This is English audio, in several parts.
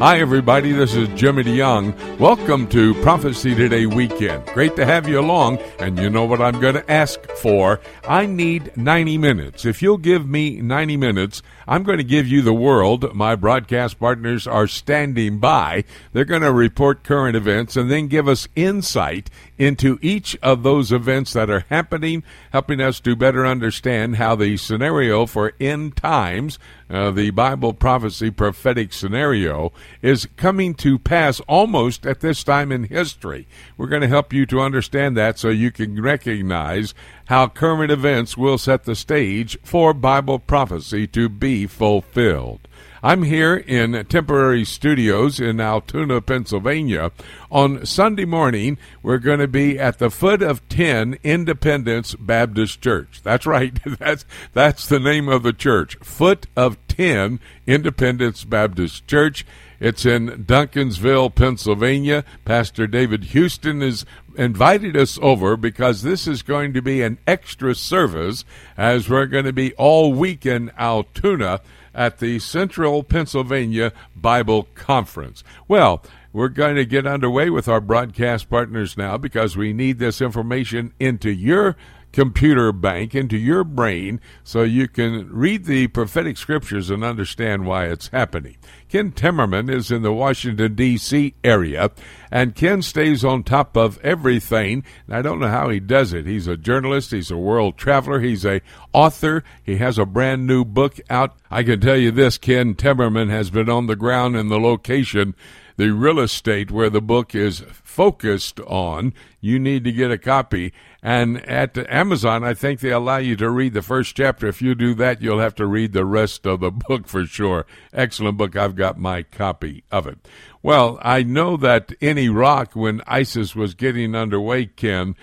Hi, everybody. This is Jimmy DeYoung. Welcome to Prophecy Today Weekend. Great to have you along. And you know what I'm going to ask for? I need 90 minutes. If you'll give me 90 minutes, I'm going to give you the world. My broadcast partners are standing by. They're going to report current events and then give us insight into each of those events that are happening, helping us to better understand how the scenario for end times, uh, the Bible prophecy prophetic scenario, is coming to pass almost at this time in history. We're going to help you to understand that so you can recognize how current events will set the stage for Bible prophecy to be fulfilled. I'm here in temporary studios in Altoona, Pennsylvania. On Sunday morning, we're going to be at the foot of 10 Independence Baptist Church. That's right. That's that's the name of the church. Foot of 10 Independence Baptist Church. It's in Duncansville, Pennsylvania. Pastor David Houston has invited us over because this is going to be an extra service as we're going to be all week in Altoona at the Central Pennsylvania Bible Conference. Well, we're going to get underway with our broadcast partners now because we need this information into your computer bank into your brain so you can read the prophetic scriptures and understand why it's happening. Ken Timmerman is in the Washington, D.C. area, and Ken stays on top of everything. I don't know how he does it. He's a journalist, he's a world traveler, he's a author, he has a brand new book out. I can tell you this Ken Timmerman has been on the ground in the location the real estate where the book is focused on. You need to get a copy. And at Amazon, I think they allow you to read the first chapter. If you do that, you'll have to read the rest of the book for sure. Excellent book. I've got my copy of it. Well, I know that in Iraq, when ISIS was getting underway, Ken,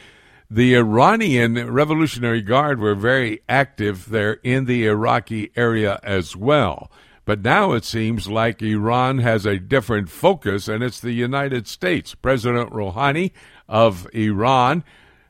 the Iranian Revolutionary Guard were very active there in the Iraqi area as well. But now it seems like Iran has a different focus, and it's the United States. President Rouhani of Iran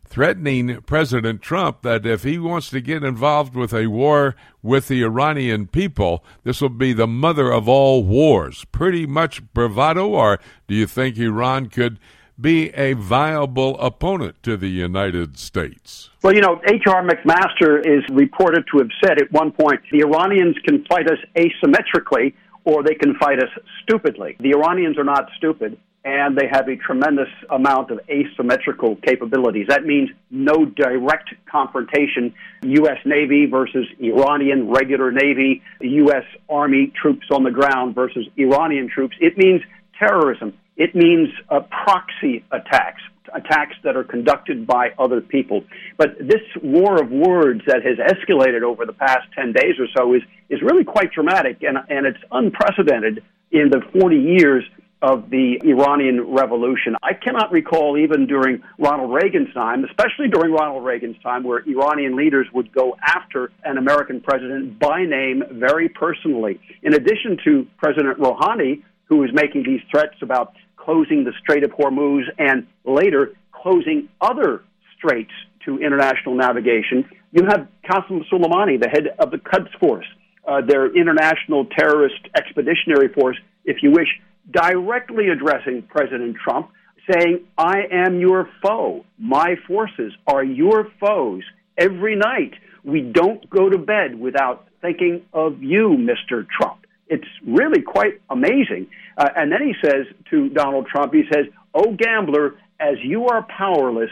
threatening President Trump that if he wants to get involved with a war with the Iranian people, this will be the mother of all wars. Pretty much bravado, or do you think Iran could be a viable opponent to the United States? Well, you know, H.R. McMaster is reported to have said at one point the Iranians can fight us asymmetrically or they can fight us stupidly. The Iranians are not stupid and they have a tremendous amount of asymmetrical capabilities. That means no direct confrontation, U.S. Navy versus Iranian regular Navy, U.S. Army troops on the ground versus Iranian troops. It means terrorism. It means uh, proxy attacks, attacks that are conducted by other people. But this war of words that has escalated over the past 10 days or so is, is really quite dramatic, and, and it's unprecedented in the 40 years of the Iranian Revolution. I cannot recall even during Ronald Reagan's time, especially during Ronald Reagan's time, where Iranian leaders would go after an American president by name very personally. In addition to President Rouhani, who is making these threats about closing the Strait of Hormuz and later closing other straits to international navigation. You have Qasem Soleimani, the head of the Quds Force, uh, their international terrorist expeditionary force, if you wish, directly addressing President Trump, saying, I am your foe. My forces are your foes. Every night, we don't go to bed without thinking of you, Mr. Trump. It's really quite amazing. Uh, and then he says to Donald Trump, he says, Oh, gambler, as you are powerless,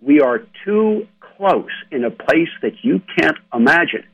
we are too close in a place that you can't imagine.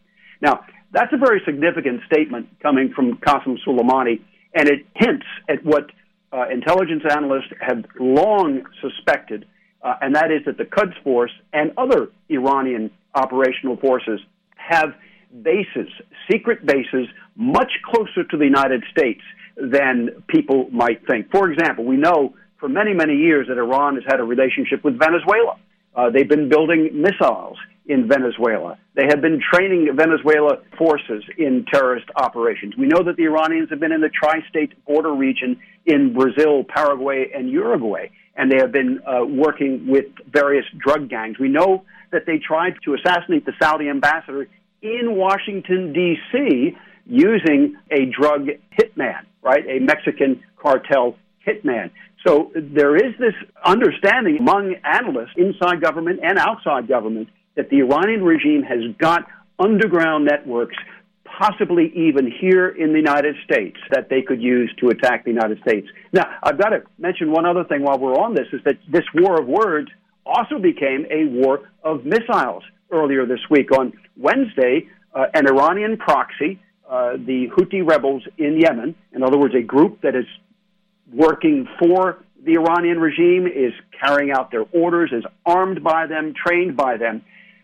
Now, that's a very significant statement coming from Qasem Soleimani, and it hints at what uh, intelligence analysts have long suspected, uh, and that is that the Quds Force and other Iranian operational forces have bases, secret bases, much closer to the United States than people might think. For example, we know for many, many years that Iran has had a relationship with Venezuela. Uh, they've been building missiles in Venezuela. They have been training Venezuela forces in terrorist operations. We know that the Iranians have been in the tri state border region in Brazil, Paraguay, and Uruguay, and they have been uh, working with various drug gangs. We know that they tried to assassinate the Saudi ambassador in Washington, D.C., using a drug hitman. right? A Mexican cartel hitman. So there is this understanding among analysts inside government and outside government that the Iranian regime has got underground networks, possibly even here in the United States, that they could use to attack the United States. Now, I've got to mention one other thing while we're on this is that this war of words also became a war of missiles earlier this week. On Wednesday, uh, an Iranian proxy, uh, the Houthi rebels in Yemen, in other words, a group that is working for the Iranian regime, is carrying out their orders, is armed by them, trained by them.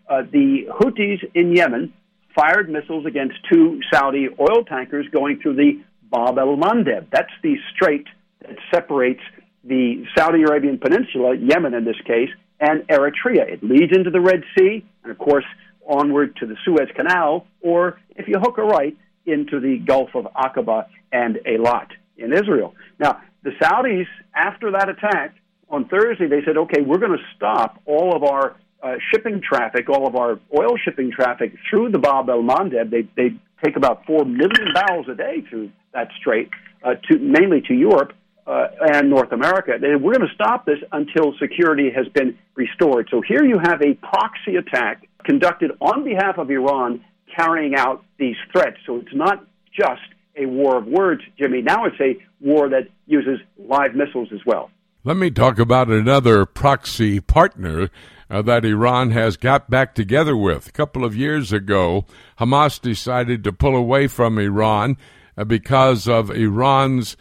Uh, the Houthis in Yemen fired missiles against two Saudi oil tankers going through the Bab el Mandeb. That's the strait that separates the Saudi Arabian Peninsula, Yemen in this case, and Eritrea. It leads into the Red Sea, and of course, onward to the Suez Canal, or if you hook a right, into the Gulf of Aqaba and Eilat in Israel. Now, the Saudis, after that attack on Thursday, they said, okay, we're going to stop all of our uh, shipping traffic, all of our oil shipping traffic through the Bab el Mandeb. They, they take about 4 million barrels a day through that strait, uh, to, mainly to Europe uh, and North America. They, we're going to stop this until security has been restored. So here you have a proxy attack conducted on behalf of Iran carrying out these threats. So it's not just a war of words, Jimmy. Now it's a war that uses live missiles as well. Let me talk about another proxy partner uh, that Iran has got back together with. A couple of years ago, Hamas decided to pull away from Iran uh, because of Iran's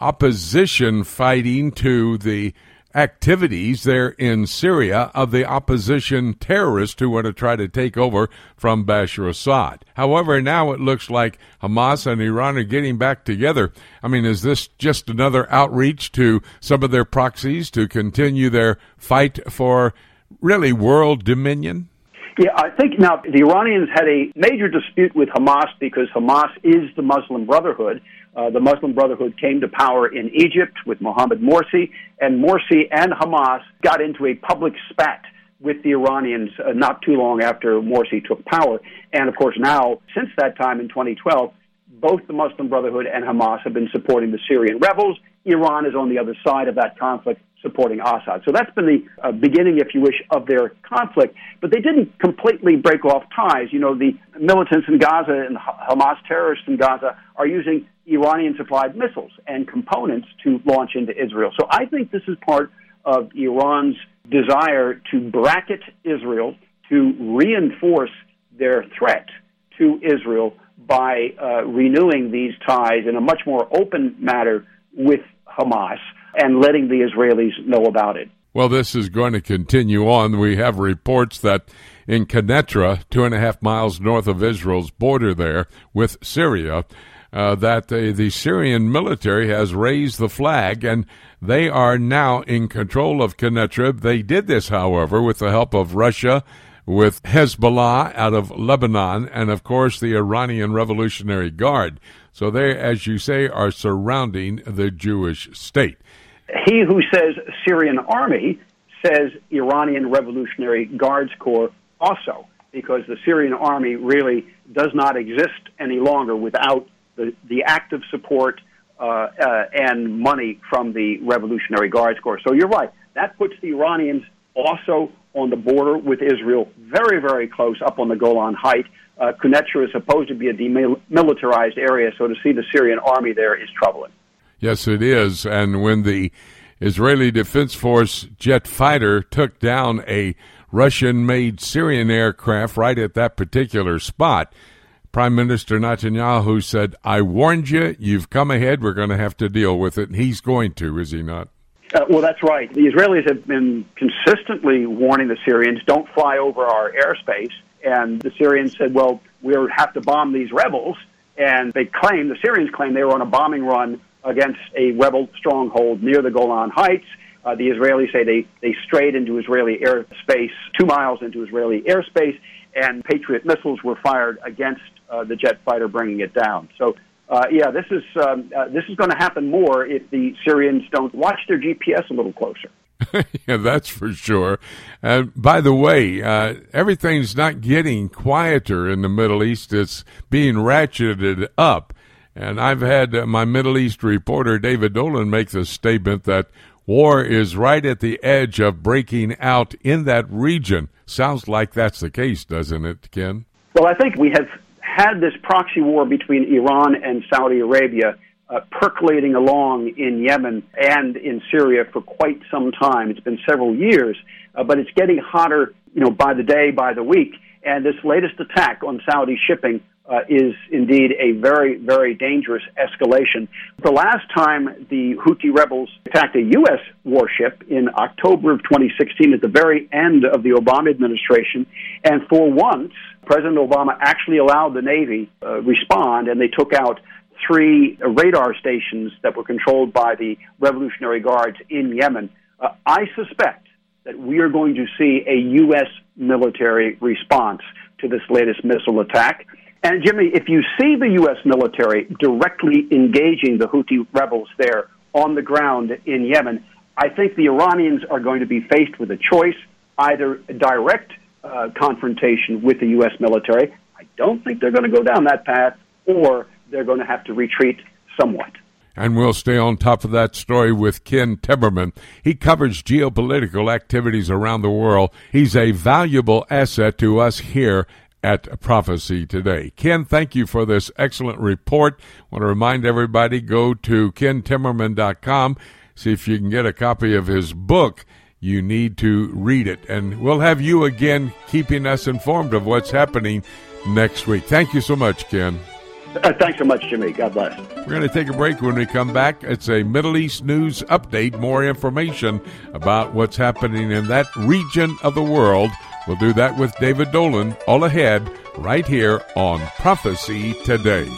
opposition fighting to the activities there in Syria of the opposition terrorists who want to try to take over from Bashar Assad. However, now it looks like Hamas and Iran are getting back together. I mean, is this just another outreach to some of their proxies to continue their fight for really world dominion? Yeah, I think now the Iranians had a major dispute with Hamas because Hamas is the Muslim Brotherhood. Uh, the Muslim Brotherhood came to power in Egypt with Mohammed Morsi, and Morsi and Hamas got into a public spat with the Iranians uh, not too long after Morsi took power. And of course, now, since that time in 2012, both the Muslim Brotherhood and Hamas have been supporting the Syrian rebels. Iran is on the other side of that conflict supporting Assad. So that's been the uh, beginning, if you wish, of their conflict. But they didn't completely break off ties. You know, the militants in Gaza and Hamas terrorists in Gaza are using Iranian supplied missiles and components to launch into Israel. So I think this is part of Iran's desire to bracket Israel, to reinforce their threat to Israel by uh, renewing these ties in a much more open manner with Hamas and letting the Israelis know about it. Well, this is going to continue on. We have reports that in Quneitra, two and a half miles north of Israel's border there with Syria, uh, that uh, the Syrian military has raised the flag and they are now in control of Quneitra. They did this, however, with the help of Russia, with Hezbollah out of Lebanon, and of course the Iranian Revolutionary Guard. So they, as you say, are surrounding the Jewish state. He who says Syrian army says Iranian Revolutionary Guards Corps also, because the Syrian army really does not exist any longer without the, the active support uh, uh, and money from the Revolutionary Guards Corps. So you're right. That puts the Iranians also on the border with Israel, very, very close up on the Golan Height. Uh, Quneitra is supposed to be a demilitarized area, so to see the Syrian army there is troubling. Yes, it is. And when the Israeli Defense Force jet fighter took down a Russian made Syrian aircraft right at that particular spot, Prime Minister Netanyahu said, I warned you, you've come ahead, we're going to have to deal with it. He's going to, is he not? Uh, well, that's right. The Israelis have been consistently warning the Syrians, don't fly over our airspace. And the Syrians said, well, we'll have to bomb these rebels. And they claim, the Syrians claim they were on a bombing run against a rebel stronghold near the Golan Heights. Uh, the Israelis say they, they strayed into Israeli airspace, two miles into Israeli airspace, and Patriot missiles were fired against uh, the jet fighter, bringing it down. So, uh, yeah, this is um, uh, this is going to happen more if the Syrians don't watch their GPS a little closer. yeah, that's for sure. Uh, by the way, uh, everything's not getting quieter in the Middle East. It's being ratcheted up. And I've had uh, my Middle East reporter, David Dolan, make the statement that war is right at the edge of breaking out in that region. Sounds like that's the case, doesn't it, Ken? Well, I think we have had this proxy war between Iran and Saudi Arabia uh, percolating along in Yemen and in Syria for quite some time. It's been several years, uh, but it's getting hotter, you know, by the day, by the week. And this latest attack on Saudi shipping uh, is indeed a very, very dangerous escalation. The last time the Houthi rebels attacked a U.S. warship in October of 2016 at the very end of the Obama administration, and for once, President Obama actually allowed the Navy uh, respond, and they took out three radar stations that were controlled by the Revolutionary Guards in Yemen. Uh, I suspect that we are going to see a U.S. military response to this latest missile attack. And Jimmy, if you see the U.S. military directly engaging the Houthi rebels there on the ground in Yemen, I think the Iranians are going to be faced with a choice either direct uh, confrontation with the U.S. military. I don't think they're going to go down that path, or they're going to have to retreat somewhat. And we'll stay on top of that story with Ken Timmerman. He covers geopolitical activities around the world. He's a valuable asset to us here at Prophecy Today. Ken, thank you for this excellent report. I want to remind everybody go to kentimmerman.com, see if you can get a copy of his book. You need to read it. And we'll have you again keeping us informed of what's happening next week. Thank you so much, Ken. Uh, thanks so much, Jimmy. God bless. We're going to take a break when we come back. It's a Middle East news update, more information about what's happening in that region of the world. We'll do that with David Dolan all ahead, right here on Prophecy Today.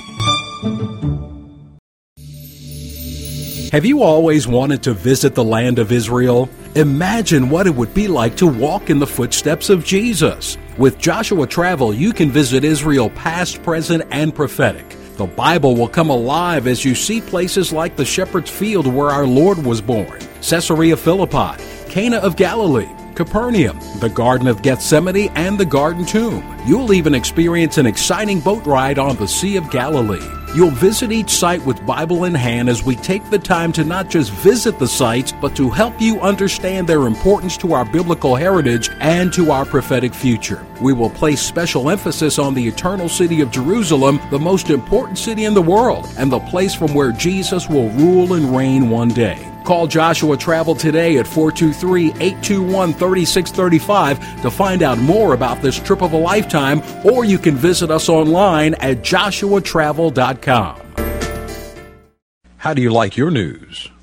Have you always wanted to visit the land of Israel? Imagine what it would be like to walk in the footsteps of Jesus. With Joshua Travel, you can visit Israel past, present, and prophetic. The Bible will come alive as you see places like the shepherd's field where our Lord was born, Caesarea Philippi, Cana of Galilee, Capernaum, the Garden of Gethsemane, and the Garden Tomb. You'll even experience an exciting boat ride on the Sea of Galilee. You'll visit each site with Bible in hand as we take the time to not just visit the sites, but to help you understand their importance to our biblical heritage and to our prophetic future. We will place special emphasis on the eternal city of Jerusalem, the most important city in the world, and the place from where Jesus will rule and reign one day. Call Joshua Travel today at 423 821 3635 to find out more about this trip of a lifetime, or you can visit us online at joshuatravel.com. How do you like your news?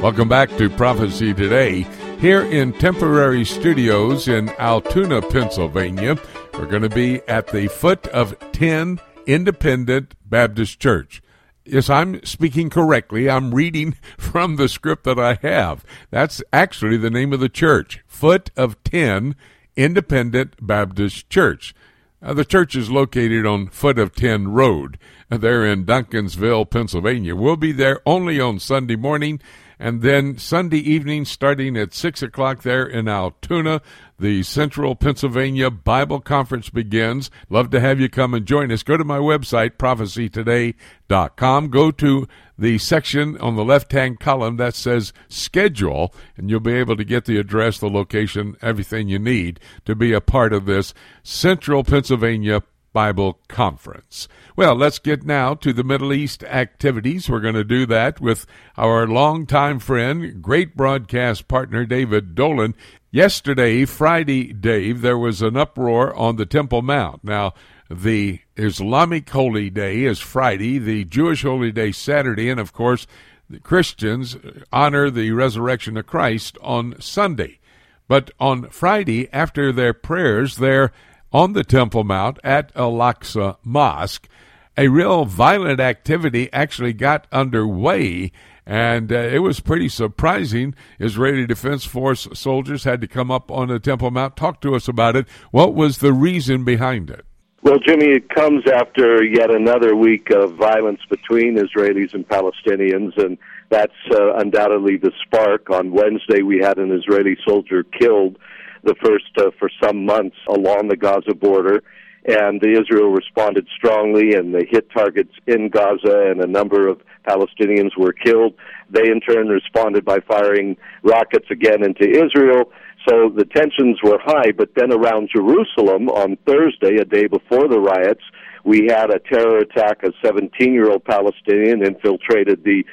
Welcome back to Prophecy Today. Here in temporary studios in Altoona, Pennsylvania, we're going to be at the foot of 10 Independent Baptist Church. Yes, I'm speaking correctly. I'm reading from the script that I have. That's actually the name of the church, Foot of 10 Independent Baptist Church. Uh, the church is located on Foot of Ten Road. Uh, there in Duncansville, Pennsylvania. We'll be there only on Sunday morning and then Sunday evening, starting at 6 o'clock there in Altoona, the Central Pennsylvania Bible Conference begins. Love to have you come and join us. Go to my website, prophecytoday.com. Go to the section on the left hand column that says schedule, and you'll be able to get the address, the location, everything you need to be a part of this Central Pennsylvania Bible Conference. Well, let's get now to the Middle East activities. We're going to do that with our longtime friend, great broadcast partner, David Dolan. Yesterday, Friday, Dave, there was an uproar on the Temple Mount. Now, the Islamic holy day is Friday, the Jewish holy day Saturday, and of course, the Christians honor the resurrection of Christ on Sunday. But on Friday, after their prayers there on the Temple Mount at Al Aqsa Mosque, a real violent activity actually got underway, and uh, it was pretty surprising. Israeli Defense Force soldiers had to come up on the Temple Mount. Talk to us about it. What was the reason behind it? Well, Jimmy, it comes after yet another week of violence between Israelis and Palestinians, and that's uh, undoubtedly the spark. On Wednesday, we had an Israeli soldier killed, the first uh, for some months along the Gaza border, and the Israel responded strongly, and they hit targets in Gaza, and a number of Palestinians were killed. They, in turn, responded by firing rockets again into Israel so the tensions were high, but then around Jerusalem on Thursday, a day before the riots, we had a terror attack. A 17 year old Palestinian infiltrated the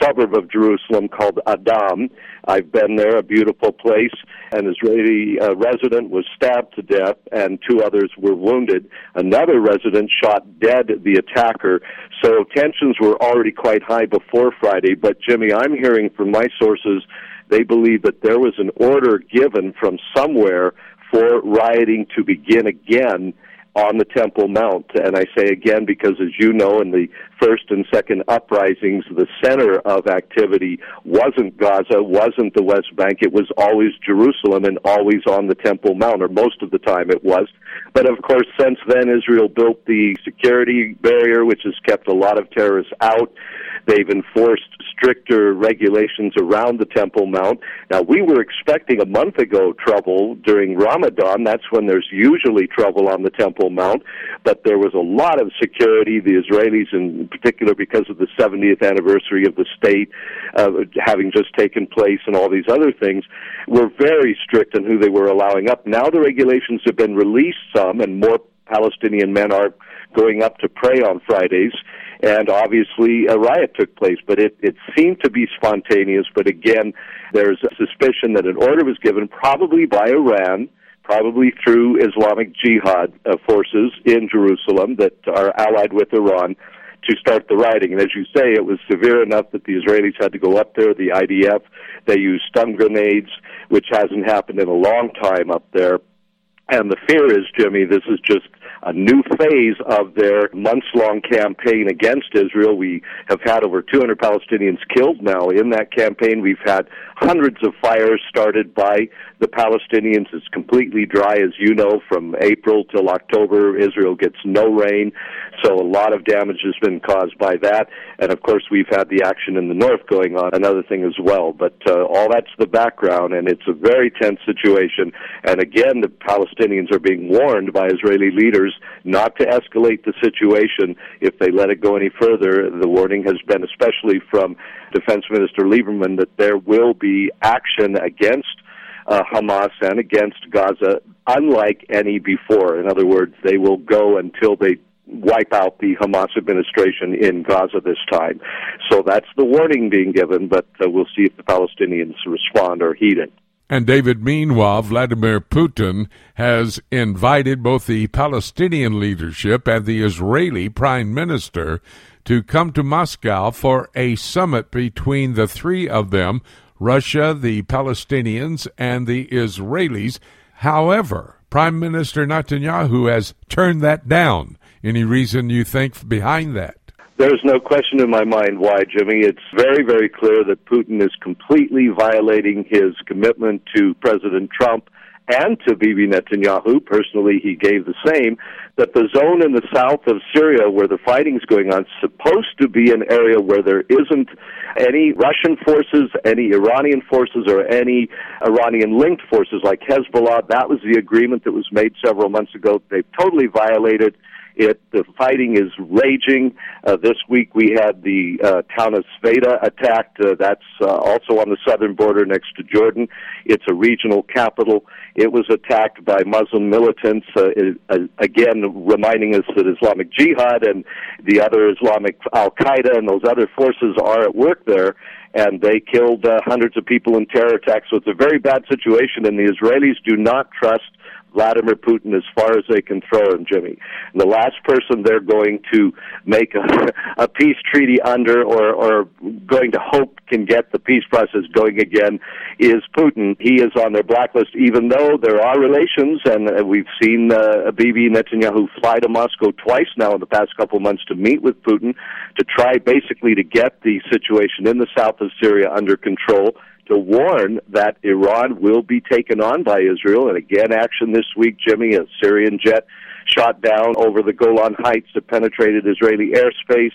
suburb of Jerusalem called Adam. I've been there, a beautiful place. An Israeli uh, resident was stabbed to death, and two others were wounded. Another resident shot dead the attacker. So tensions were already quite high before Friday. But, Jimmy, I'm hearing from my sources they believe that there was an order given from somewhere for rioting to begin again on the Temple Mount. And I say again because, as you know, in the first and second uprisings, the center of activity wasn't Gaza, wasn't the West Bank. It was always Jerusalem and always on the Temple Mount, or most of the time it was. But of course, since then, Israel built the security barrier, which has kept a lot of terrorists out. They've enforced stricter regulations around the Temple Mount. Now, we were expecting a month ago trouble during Ramadan. That's when there's usually trouble on the Temple Mount. But there was a lot of security. The Israelis, in particular, because of the 70th anniversary of the state uh, having just taken place and all these other things, were very strict on who they were allowing up. Now the regulations have been released some, and more Palestinian men are going up to pray on Fridays and obviously a riot took place. But it, it seemed to be spontaneous. But again, there's a suspicion that an order was given, probably by Iran, probably through Islamic Jihad uh, forces in Jerusalem that are allied with Iran. To start the rioting, and as you say, it was severe enough that the Israelis had to go up there. The IDF, they used stun grenades, which hasn't happened in a long time up there. And the fear is, Jimmy, this is just a new phase of their months long campaign against Israel. We have had over 200 Palestinians killed now in that campaign. We've had hundreds of fires started by the Palestinians. It's completely dry, as you know, from April till October. Israel gets no rain. So a lot of damage has been caused by that. And of course, we've had the action in the north going on, another thing as well. But uh, all that's the background, and it's a very tense situation. And again, the Palestinians are being warned by Israeli leaders not to escalate the situation if they let it go any further. The warning has been, especially from Defense Minister Lieberman, that there will be action against uh, Hamas and against Gaza, unlike any before. In other words, they will go until they wipe out the Hamas administration in Gaza this time. So that's the warning being given, but uh, we'll see if the Palestinians respond or heed it. And David, meanwhile, Vladimir Putin has invited both the Palestinian leadership and the Israeli prime minister to come to Moscow for a summit between the three of them Russia, the Palestinians, and the Israelis. However, Prime Minister Netanyahu has turned that down. Any reason you think behind that? There's no question in my mind why, Jimmy. It's very, very clear that Putin is completely violating his commitment to President Trump and to Bibi Netanyahu. Personally, he gave the same. That the zone in the south of Syria where the fighting's going on is supposed to be an area where there isn't any Russian forces, any Iranian forces, or any Iranian linked forces like Hezbollah. That was the agreement that was made several months ago. They've totally violated It the fighting is raging. Uh, this week we had the uh, town of Sveda attacked. Uh, that's uh, also on the southern border next to Jordan. It's a regional capital. It was attacked by Muslim militants. Uh, it, uh, again, reminding us that Islamic Jihad and the other Islamic Al Qaeda and those other forces are at work there and they killed uh, hundreds of people in terror attacks. So it's a very bad situation, and the Israelis do not trust Vladimir Putin as far as they can throw him, Jimmy. And the last person they're going to make a, a peace treaty under or, or going to hope can get the peace process going again is Putin. He is on their blacklist, even though there are relations, and we've seen uh, Bibi Netanyahu fly to Moscow twice now in the past couple months to meet with Putin to try basically to get the situation in the south of Syria under control to warn that Iran will be taken on by Israel. And again, action this week, Jimmy, a Syrian jet shot down over the Golan Heights that penetrated Israeli airspace.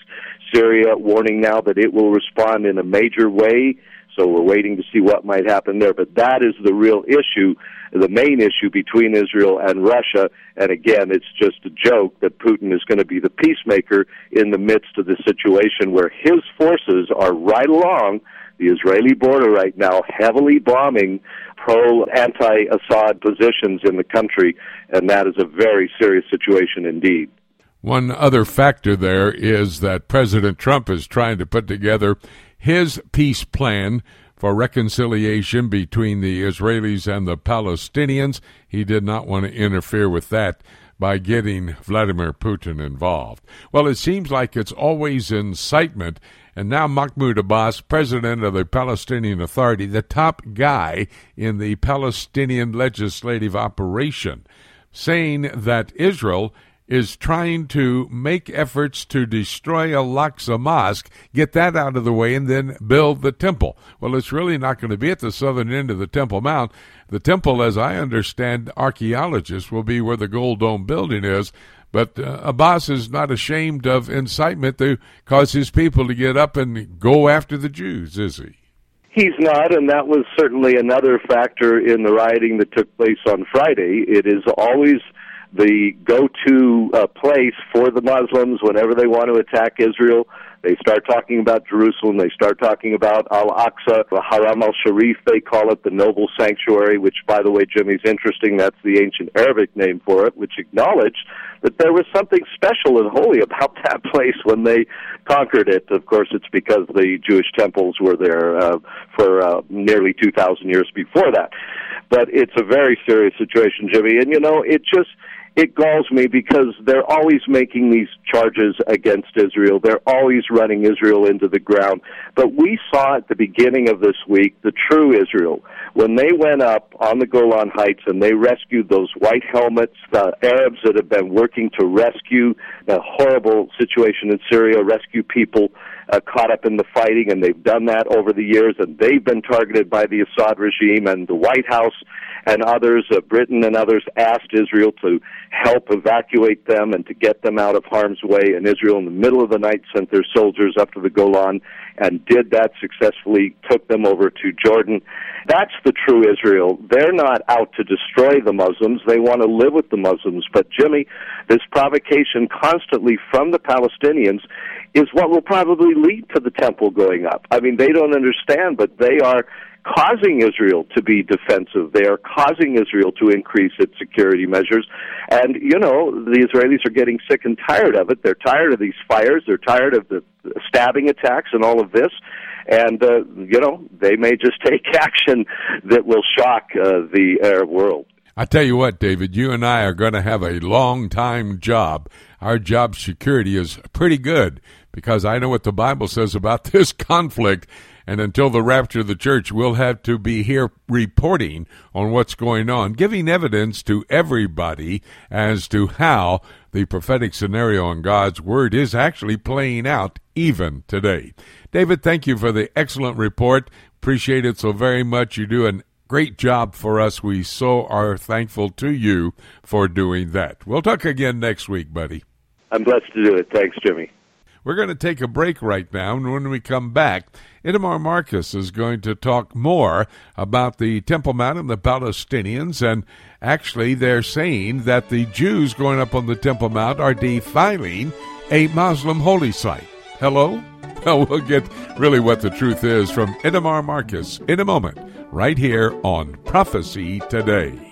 Syria warning now that it will respond in a major way. So we're waiting to see what might happen there. But that is the real issue, the main issue between Israel and Russia. And again, it's just a joke that Putin is going to be the peacemaker in the midst of the situation where his forces are right along the Israeli border right now, heavily bombing pro anti Assad positions in the country, and that is a very serious situation indeed. One other factor there is that President Trump is trying to put together his peace plan for reconciliation between the Israelis and the Palestinians. He did not want to interfere with that by getting Vladimir Putin involved. Well, it seems like it's always incitement and now Mahmoud Abbas, president of the Palestinian Authority, the top guy in the Palestinian legislative operation, saying that Israel is trying to make efforts to destroy Al Aqsa Mosque, get that out of the way, and then build the temple. Well, it's really not going to be at the southern end of the Temple Mount. The temple, as I understand archaeologists, will be where the Gold Dome building is. But uh, Abbas is not ashamed of incitement to cause his people to get up and go after the Jews, is he? He's not, and that was certainly another factor in the rioting that took place on Friday. It is always the go-to uh, place for the Muslims whenever they want to attack Israel. They start talking about Jerusalem. They start talking about Al Aqsa, the Haram al Sharif, they call it, the noble sanctuary, which, by the way, Jimmy's interesting. That's the ancient Arabic name for it, which acknowledged that there was something special and holy about that place when they conquered it. Of course, it's because the Jewish temples were there uh, for uh, nearly 2,000 years before that. But it's a very serious situation, Jimmy. And, you know, it just it galls me because they're always making these charges against Israel. They're always running Israel into the ground. But we saw at the beginning of this week the true Israel. When they went up on the Golan Heights and they rescued those white helmets, the Arabs that have been working to rescue the horrible situation in Syria, rescue people uh, caught up in the fighting, and they've done that over the years, and they've been targeted by the Assad regime and the White House and others, uh, Britain and others, asked Israel to help evacuate them and to get them out of harm's way. And Israel, in the middle of the night, sent their soldiers up to the Golan and did that successfully, took them over to Jordan. That's the true Israel. They're not out to destroy the Muslims. They want to live with the Muslims. But, Jimmy, this provocation constantly from the Palestinians is what will probably lead to the temple going up. I mean, they don't understand, but they are causing Israel to be defensive. They are causing Israel to increase its security measures. And, you know, the Israelis are getting sick and tired of it. They're tired of these fires. They're tired of the stabbing attacks and all of this. And, uh, you know, they may just take action that will shock uh, the Arab world. I tell you what, David, you and I are going to have a long time job. Our job security is pretty good because I know what the Bible says about this conflict and until the rapture of the church, we'll have to be here reporting on what's going on, giving evidence to everybody as to how the prophetic scenario in God's Word is actually playing out even today. David, thank you for the excellent report. Appreciate it so very much. You do a great job for us. We so are thankful to you for doing that. We'll talk again next week, buddy. I'm blessed to do it. Thanks, Jimmy. We're going to take a break right now, and when we come back, Itamar Marcus is going to talk more about the Temple Mount and the Palestinians. And actually, they're saying that the Jews going up on the Temple Mount are defiling a Muslim holy site. Hello? Well, we'll get really what the truth is from Itamar Marcus in a moment, right here on Prophecy Today.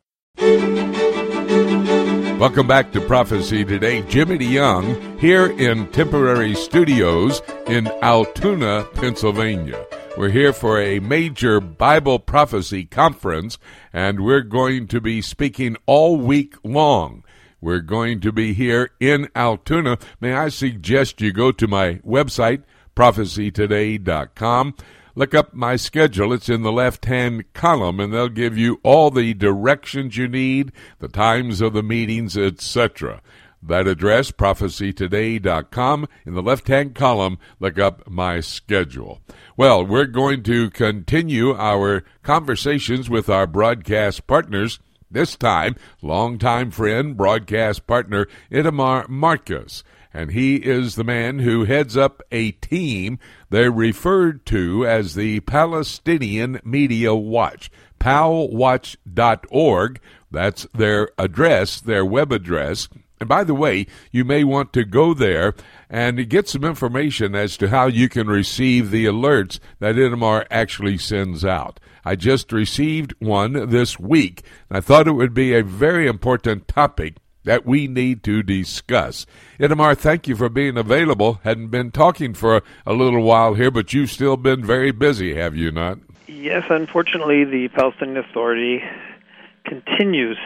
Welcome back to Prophecy Today. Jimmy DeYoung here in temporary studios in Altoona, Pennsylvania. We're here for a major Bible prophecy conference, and we're going to be speaking all week long. We're going to be here in Altoona. May I suggest you go to my website, prophecytoday.com Look up my schedule. It's in the left hand column, and they'll give you all the directions you need, the times of the meetings, etc. That address, prophecytoday.com. In the left hand column, look up my schedule. Well, we're going to continue our conversations with our broadcast partners. This time, longtime friend, broadcast partner, Itamar Marcus and he is the man who heads up a team they're referred to as the Palestinian Media Watch. palwatch.org. That's their address, their web address. And by the way, you may want to go there and get some information as to how you can receive the alerts that Itamar actually sends out. I just received one this week, and I thought it would be a very important topic that we need to discuss. Itamar, thank you for being available. Hadn't been talking for a little while here, but you've still been very busy, have you not? Yes, unfortunately, the Palestinian Authority continues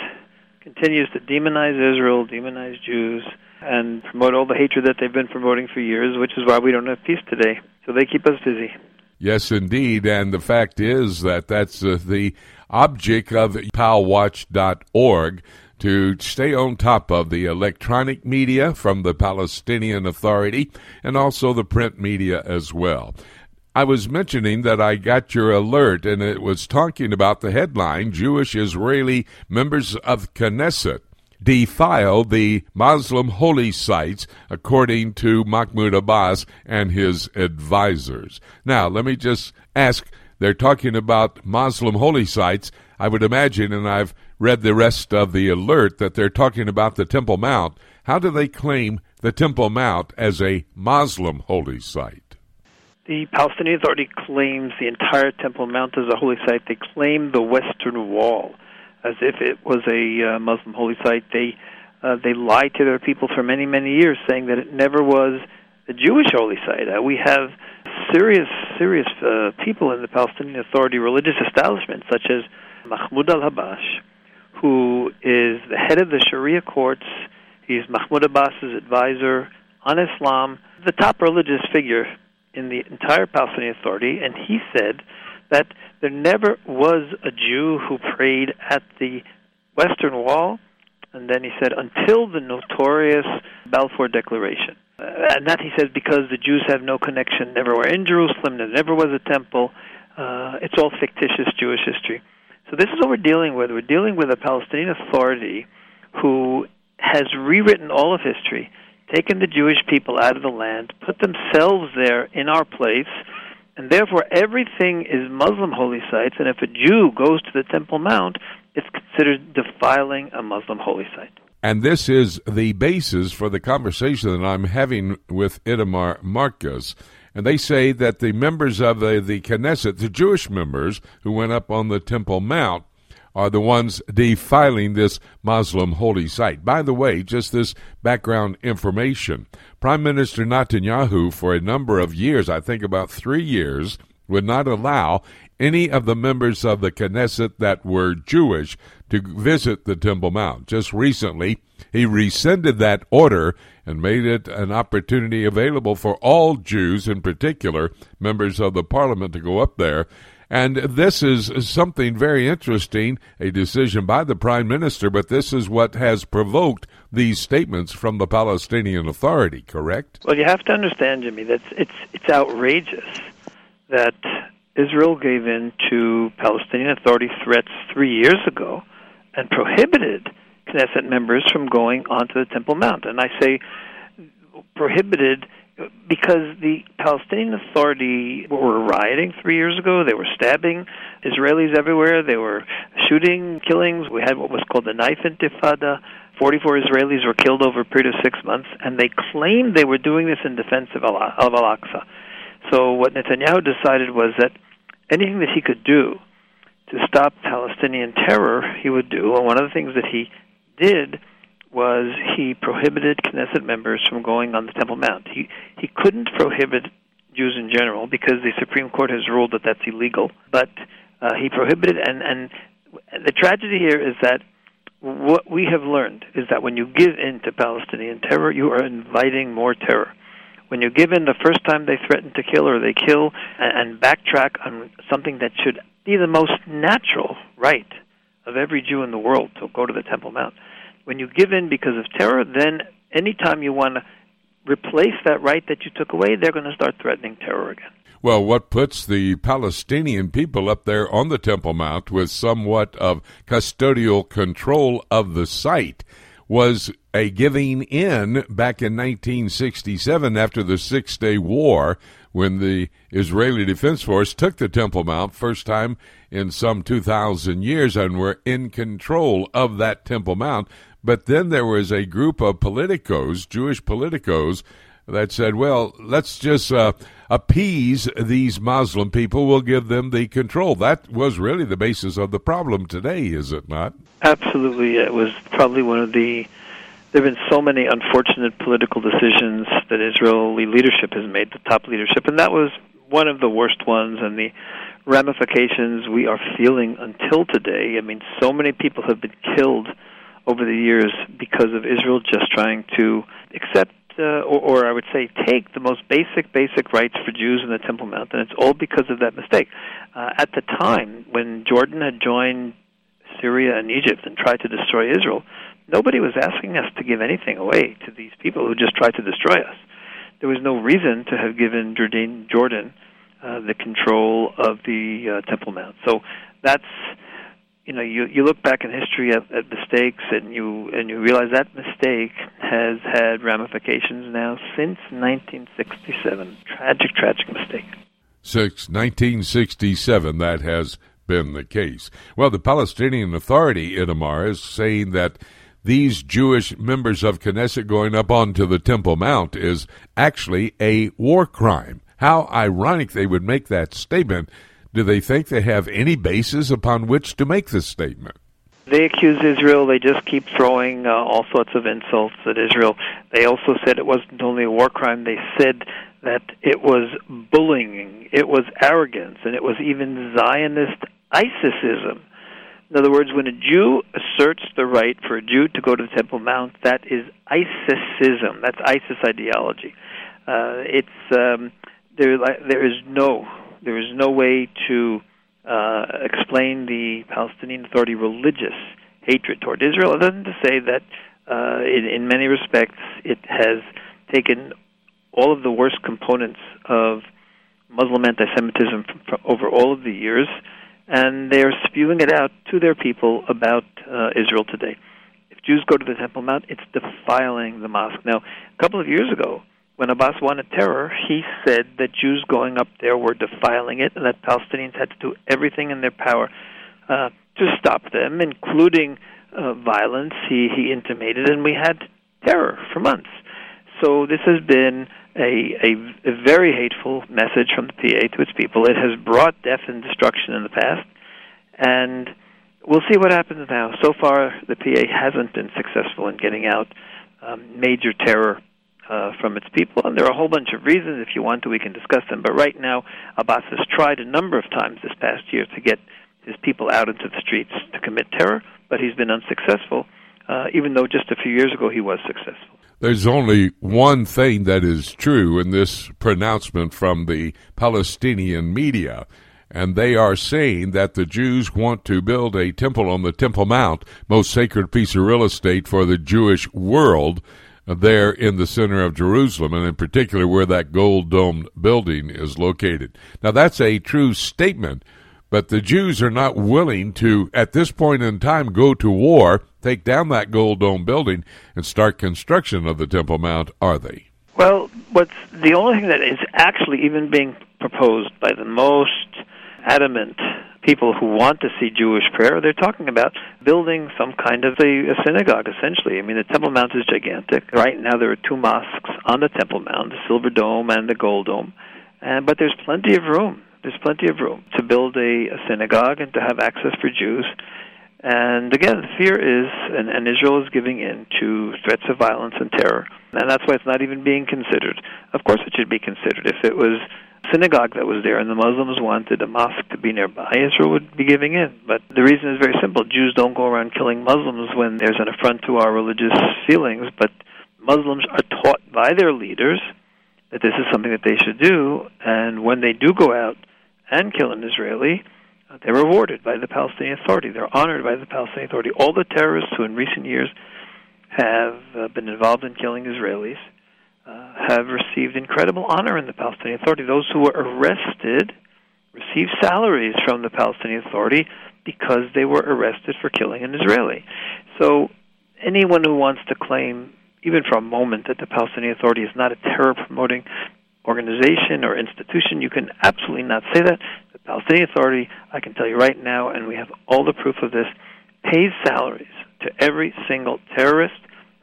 continues to demonize Israel, demonize Jews, and promote all the hatred that they've been promoting for years, which is why we don't have peace today. So they keep us busy. Yes, indeed. And the fact is that that's uh, the object of palwatch.org to stay on top of the electronic media from the Palestinian Authority and also the print media as well. I was mentioning that I got your alert, and it was talking about the headline Jewish Israeli members of Knesset defile the Muslim holy sites, according to Mahmoud Abbas and his advisors. Now, let me just ask they're talking about Muslim holy sites. I would imagine, and I've read the rest of the alert, that they're talking about the Temple Mount. How do they claim the Temple Mount as a Muslim holy site? The Palestinian Authority claims the entire Temple Mount as a holy site. They claim the Western Wall as if it was a uh, Muslim holy site. They uh, they lied to their people for many many years, saying that it never was a Jewish holy site. Uh, we have serious serious uh, people in the Palestinian Authority religious establishment, such as Mahmoud al-Habash, who is the head of the Sharia courts. He's Mahmoud Abbas's advisor on Islam, the top religious figure in the entire Palestinian Authority, and he said that there never was a Jew who prayed at the Western Wall, and then he said, until the notorious Balfour Declaration. Uh, and that he says because the Jews have no connection, never were in Jerusalem, there never was a temple. Uh, it's all fictitious Jewish history. So this is what we're dealing with. We're dealing with a Palestinian Authority who has rewritten all of history, taken the Jewish people out of the land, put themselves there in our place, And therefore, everything is Muslim holy sites, and if a Jew goes to the Temple Mount, it's considered defiling a Muslim holy site. And this is the basis for the conversation that I'm having with Itamar Marcus. And they say that the members of the, the Knesset, the Jewish members who went up on the Temple Mount, are the ones defiling this Muslim holy site. By the way, just this background information Prime Minister Netanyahu, for a number of years, I think about three years, would not allow any of the members of the Knesset that were Jewish to visit the Temple Mount. Just recently, he rescinded that order and made it an opportunity available for all Jews, in particular members of the parliament, to go up there. And this is something very interesting, a decision by the prime minister, but this is what has provoked these statements from the Palestinian Authority, correct? Well, you have to understand, Jimmy, that it's, it's outrageous that Israel gave in to Palestinian Authority threats three years ago and prohibited Knesset members from going onto the Temple Mount. And I say prohibited because the Palestinian Authority were rioting three years ago. They were stabbing Israelis everywhere. They were shooting killings. We had what was called the knife intifada. 44 Israelis were killed over a period of six months, and they claimed they were doing this in defense of Al Aqsa. So what Netanyahu decided was that anything that he could do to stop Palestinian terror, he would do. And one of the things that he did was he prohibited Knesset members from going on the Temple Mount. He he couldn't prohibit Jews in general because the Supreme Court has ruled that that's illegal. But uh, he prohibited, and and the tragedy here is that what we have learned is that when you give in to Palestinian terror, you are inviting more terror. When you give in the first time they threaten to kill or they kill and, backtrack on something that should be the most natural right of every Jew in the world to go to the Temple Mount. When you give in because of terror, then anytime you want to replace that right that you took away, they're going to start threatening terror again. Well, what puts the Palestinian people up there on the Temple Mount with somewhat of custodial control of the site was a giving in back in 1967 after the Six Day War when the Israeli Defense Force took the Temple Mount first time in some 2,000 years and were in control of that Temple Mount. But then there was a group of politicos, Jewish politicos, that said, well, let's just uh, appease these Muslim people. We'll give them the control. That was really the basis of the problem today, is it not? Absolutely. It was probably one of the there have been so many unfortunate political decisions that Israeli leadership has made, the top leadership, and that was one of the worst ones. And the ramifications we are feeling until today. I mean, so many people have been killed over the years because of Israel just trying to accept, uh, or, or I would say, take the most basic, basic rights for Jews in the Temple Mount, and it's all because of that mistake. Uh, at the time when Jordan had joined Syria and Egypt and tried to destroy Israel, nobody was asking us to give anything away to these people who just tried to destroy us. There was no reason to have given Jordan, Jordan uh, the control of the uh, Temple Mount. So that's you know you you look back in history at, at mistakes and you and you realize that mistake has had ramifications now since 1967. Tragic, tragic mistake. Since 1967, that has been the case. Well, the Palestinian Authority, Itamar, is saying that these Jewish members of Knesset going up onto the Temple Mount is actually a war crime. How ironic they would make that statement. Do they think they have any basis upon which to make this statement? They accuse Israel. They just keep throwing uh, all sorts of insults at Israel. They also said it wasn't only a war crime. They said that it was bullying, it was arrogance, and it was even Zionist ISISism. In other words, when a Jew asserts the right for a Jew to go to the Temple Mount, that is ISISism. That's ISIS ideology. Uh, it's um, there. There is no there is no way to uh, explain the Palestinian Authority religious hatred toward Israel, other than to say that uh, in, in many respects it has taken all of the worst components of Muslim anti-Semitism from, over all of the years and they're spewing it out to their people about uh, Israel today. If Jews go to the Temple Mount, it's defiling the mosque. Now, a couple of years ago, when Abbas wanted terror, he said that Jews going up there were defiling it and that Palestinians had to do everything in their power uh, to stop them, including uh, violence, he, he intimated, and we had terror for months. So this has been a, a, a very hateful message from the PA to its people. It has brought death and destruction in the past, and we'll see what happens now. So far, the PA hasn't been successful in getting out um, major terror uh, from its people, and there are a whole bunch of reasons. If you want to, we can discuss them. But right now, Abbas has tried a number of times this past year to get his people out into the streets to commit terror, but he's been unsuccessful, uh, even though just a few years ago he was successful. There's only one thing that is true in this pronouncement from the Palestinian media, and they are saying that the Jews want to build a temple on the Temple Mount, most sacred piece of real estate for the Jewish world, there in the center of Jerusalem, and in particular where that gold domed building is located. Now, that's a true statement, but the Jews are not willing to, at this point in time, go to war, take down that gold domed building, and start construction of the Temple Mount, are they? Well, what's the only thing that is actually even being proposed by the most adamant people who want to see Jewish prayer, they're talking about building some kind of a, a synagogue, essentially. I mean, the Temple Mount is gigantic. Right now, there are two mosques on the Temple Mount, the Silver Dome and the Gold Dome. And, but there's plenty of room there's plenty of room to build a, a synagogue and to have access for Jews. And again, the fear is, and, and Israel is giving in to threats of violence and terror. And that's why it's not even being considered. Of course, it should be considered. If it was synagogue that was there and the Muslims wanted a mosque to be nearby, Israel would be giving in. But the reason is very simple Jews don't go around killing Muslims when there's an affront to our religious feelings, but Muslims are taught by their leaders that this is something that they should do. And when they do go out, and kill an Israeli, uh, they're rewarded by the Palestinian Authority. They're honored by the Palestinian Authority. All the terrorists who, in recent years, have uh, been involved in killing Israelis have received incredible honor in the Palestinian Authority. Those who were arrested received salaries from the Palestinian Authority because they were arrested for killing an Israeli. So, anyone who wants to claim, even for a moment, that the Palestinian Authority is not a terror promoting organization or institution. You can absolutely not say that. The Palestinian Authority, I can tell you right now, and we have all the proof of this, pays salaries to every single terrorist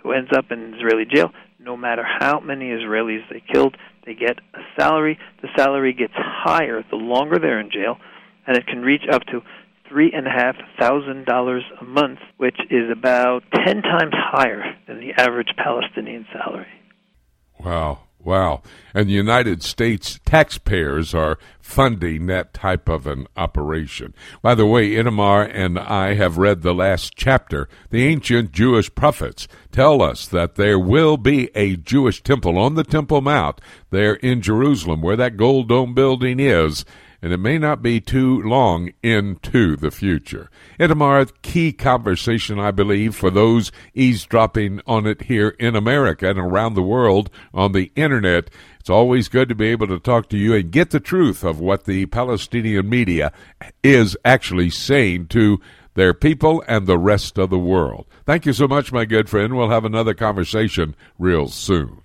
who ends up in Israeli jail. No matter how many Israelis they killed, they get a salary. The salary gets higher the longer they're in jail, and it can reach up to three and a half thousand dollars a month, which is about ten times higher than the average Palestinian salary. Wow. Wow. And the United States taxpayers are funding that type of an operation. By the way, Itamar and I have read the last chapter. The ancient Jewish prophets tell us that there will be a Jewish temple on the Temple Mount there in Jerusalem where that gold dome building is and it may not be too long into the future. Itamar, key conversation, I believe, for those eavesdropping on it here in America and around the world on the internet. It's always good to be able to talk to you and get the truth of what the Palestinian media is actually saying to their people and the rest of the world. Thank you so much, my good friend. We'll have another conversation real soon.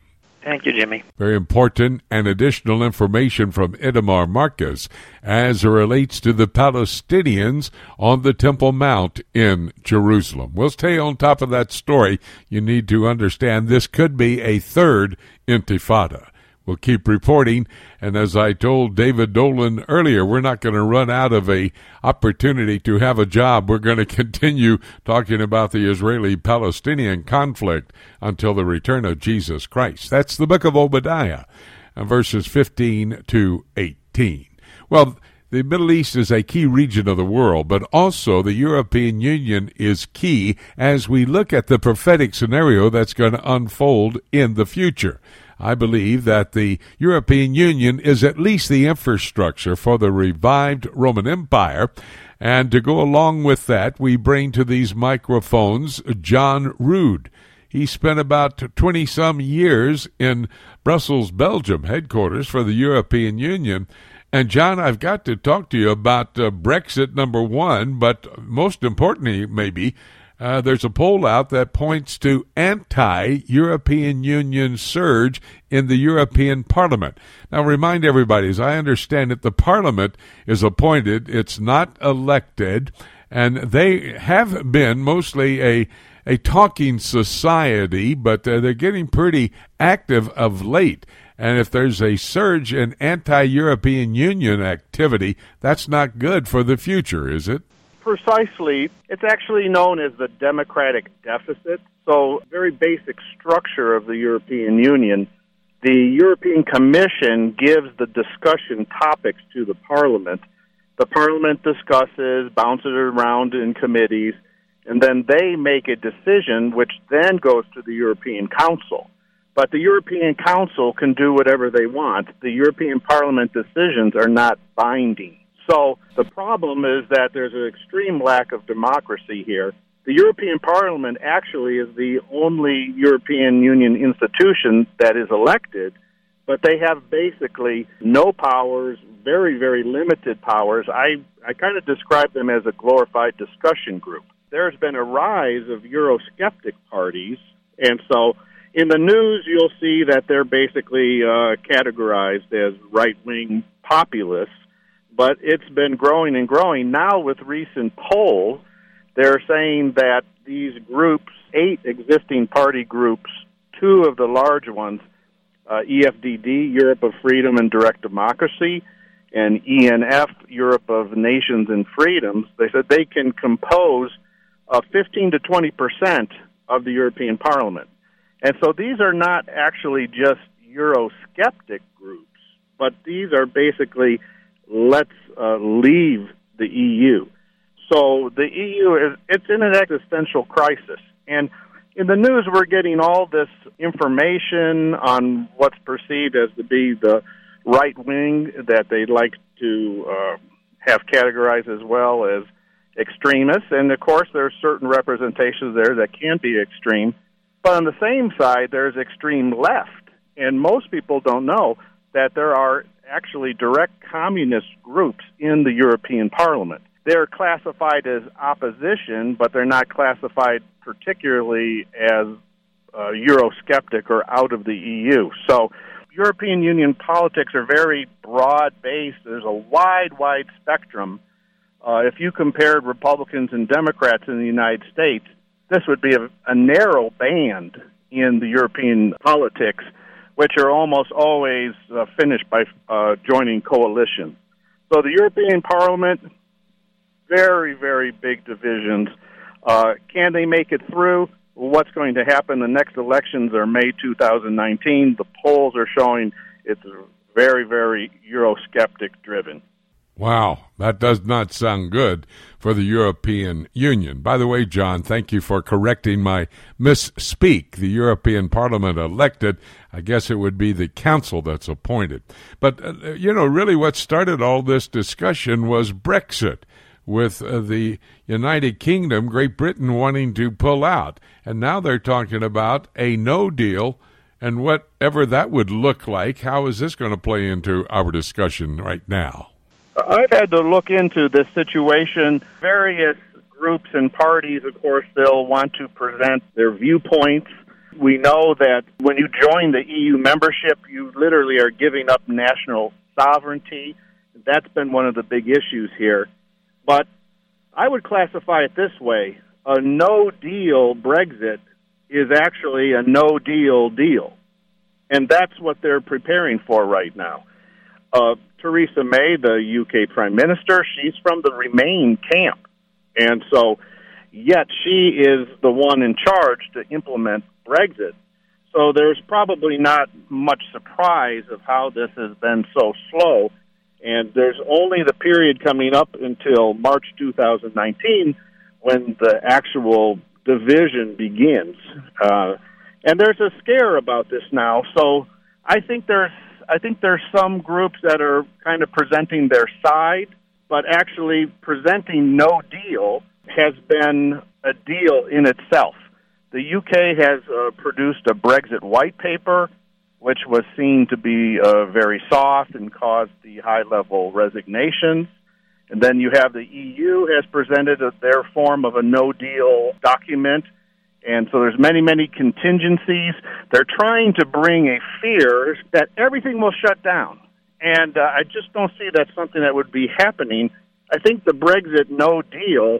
Thank you, Jimmy. Very important and additional information from Itamar Marcus as it relates to the Palestinians on the Temple Mount in Jerusalem. We'll stay on top of that story. You need to understand this could be a third intifada. We'll keep reporting, and as I told David Dolan earlier, we're not going to run out of a opportunity to have a job. We're going to continue talking about the Israeli-Palestinian conflict until the return of Jesus Christ. That's the book of Obadiah, uh, verses 15 to 18. Well, the Middle East is a key region of the world, but also the European Union is key as we look at the prophetic scenario that's going to unfold in the future. I believe that the European Union is at least the infrastructure for the revived Roman Empire. And to go along with that, we bring to these microphones John Rood. He spent about 20 some years in Brussels, Belgium, headquarters for the European Union. And John, I've got to talk to you about uh, Brexit number one, but most importantly, maybe uh, there's a poll out that points to anti European Union surge in the European Parliament. Now, remind everybody, as I understand it, the Parliament is appointed, it's not elected, and they have been mostly a a talking society, but uh, they're getting pretty active of late. And if there's a surge in anti European Union activity, that's not good for the future, is it? Precisely. It's actually known as the democratic deficit. So, very basic structure of the European Union. The European Commission gives the discussion topics to the Parliament. The Parliament discusses, bounces around in committees, and then they make a decision which then goes to the European Council. But the European Council can do whatever they want. The European Parliament decisions are not binding. So the problem is that there's an extreme lack of democracy here. The European Parliament actually is the only European Union institution that is elected, but they have basically no powers, very, very limited powers. I, I kind of describe them as a glorified discussion group. There's been a rise of Eurosceptic parties, and so in the news, you'll see that they're basically uh, categorized as right wing populists, but it's been growing and growing. Now, with recent polls, they're saying that these groups, eight existing party groups, two of the large ones, uh, EFDD, Europe of Freedom and Direct Democracy, and ENF, Europe of Nations and Freedoms, they said they can compose uh, 15 to 20 percent of the European Parliament. And so these are not actually just Eurosceptic groups, but these are basically let's uh, leave the EU. So the EU is it's in an existential crisis, and in the news we're getting all this information on what's perceived as to be the right wing that they like to uh, have categorized as well as extremists, and of course there are certain representations there that can be extreme but on the same side, there's extreme left. And most people don't know that there are actually direct communist groups in the European Parliament. They're classified as opposition, but they're not classified particularly as uh, Eurosceptic or out of the EU. So European Union politics are very broad based. There's a wide, wide spectrum. Uh, if you compared Republicans and Democrats in the United States, this would be a, a narrow band in the European politics, which are almost always uh, finished by uh, joining coalitions. So the European Parliament, very, very big divisions. Uh, can they make it through? What's going to happen? The next elections are May 2019. The polls are showing it's very, very Eurosceptic driven. Wow, that does not sound good for the European Union. By the way, John, thank you for correcting my misspeak. The European Parliament elected, I guess it would be the Council that's appointed. But, uh, you know, really what started all this discussion was Brexit, with uh, the United Kingdom, Great Britain wanting to pull out. And now they're talking about a no deal and whatever that would look like. How is this going to play into our discussion right now? I've had to look into this situation. Various groups and parties, of course, they'll want to present their viewpoints. We know that when you join the EU membership, you literally are giving up national sovereignty. That's been one of the big issues here. But I would classify it this way a no deal Brexit is actually a no deal deal. And that's what they're preparing for right now. Uh, Theresa May, the UK Prime Minister, she's from the Remain camp. And so, yet she is the one in charge to implement Brexit. So there's probably not much surprise of how this has been so slow. And there's only the period coming up until March 2019 when the actual division begins. Uh, and there's a scare about this now. So I think there's I think there's some groups that are kind of presenting their side, but actually presenting no deal has been a deal in itself. The UK has uh, produced a Brexit white paper, which was seen to be uh, very soft and caused the high level resignations. And then you have the EU has presented a, their form of a no deal document. And so there's many, many contingencies. They're trying to bring a fear that everything will shut down. And uh, I just don't see that's something that would be happening. I think the Brexit no deal,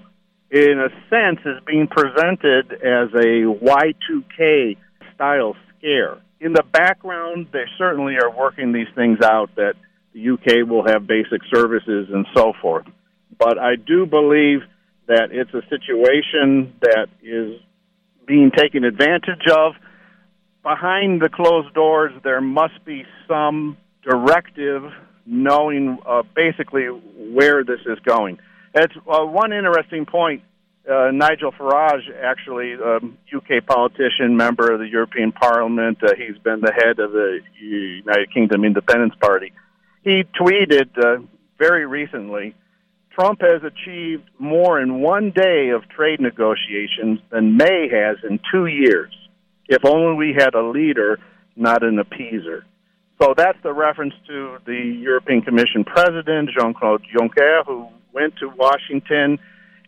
in a sense, is being presented as a Y2K style scare. In the background, they certainly are working these things out that the UK will have basic services and so forth. But I do believe that it's a situation that is being taken advantage of. Behind the closed doors, there must be some directive knowing uh, basically where this is going. That's uh, one interesting point. Uh, Nigel Farage, actually, um, UK politician, member of the European Parliament, uh, he's been the head of the United Kingdom Independence Party he tweeted uh, very recently Trump has achieved more in one day of trade negotiations than May has in two years. If only we had a leader, not an appeaser. So that's the reference to the European Commission president, Jean Claude Juncker, who went to Washington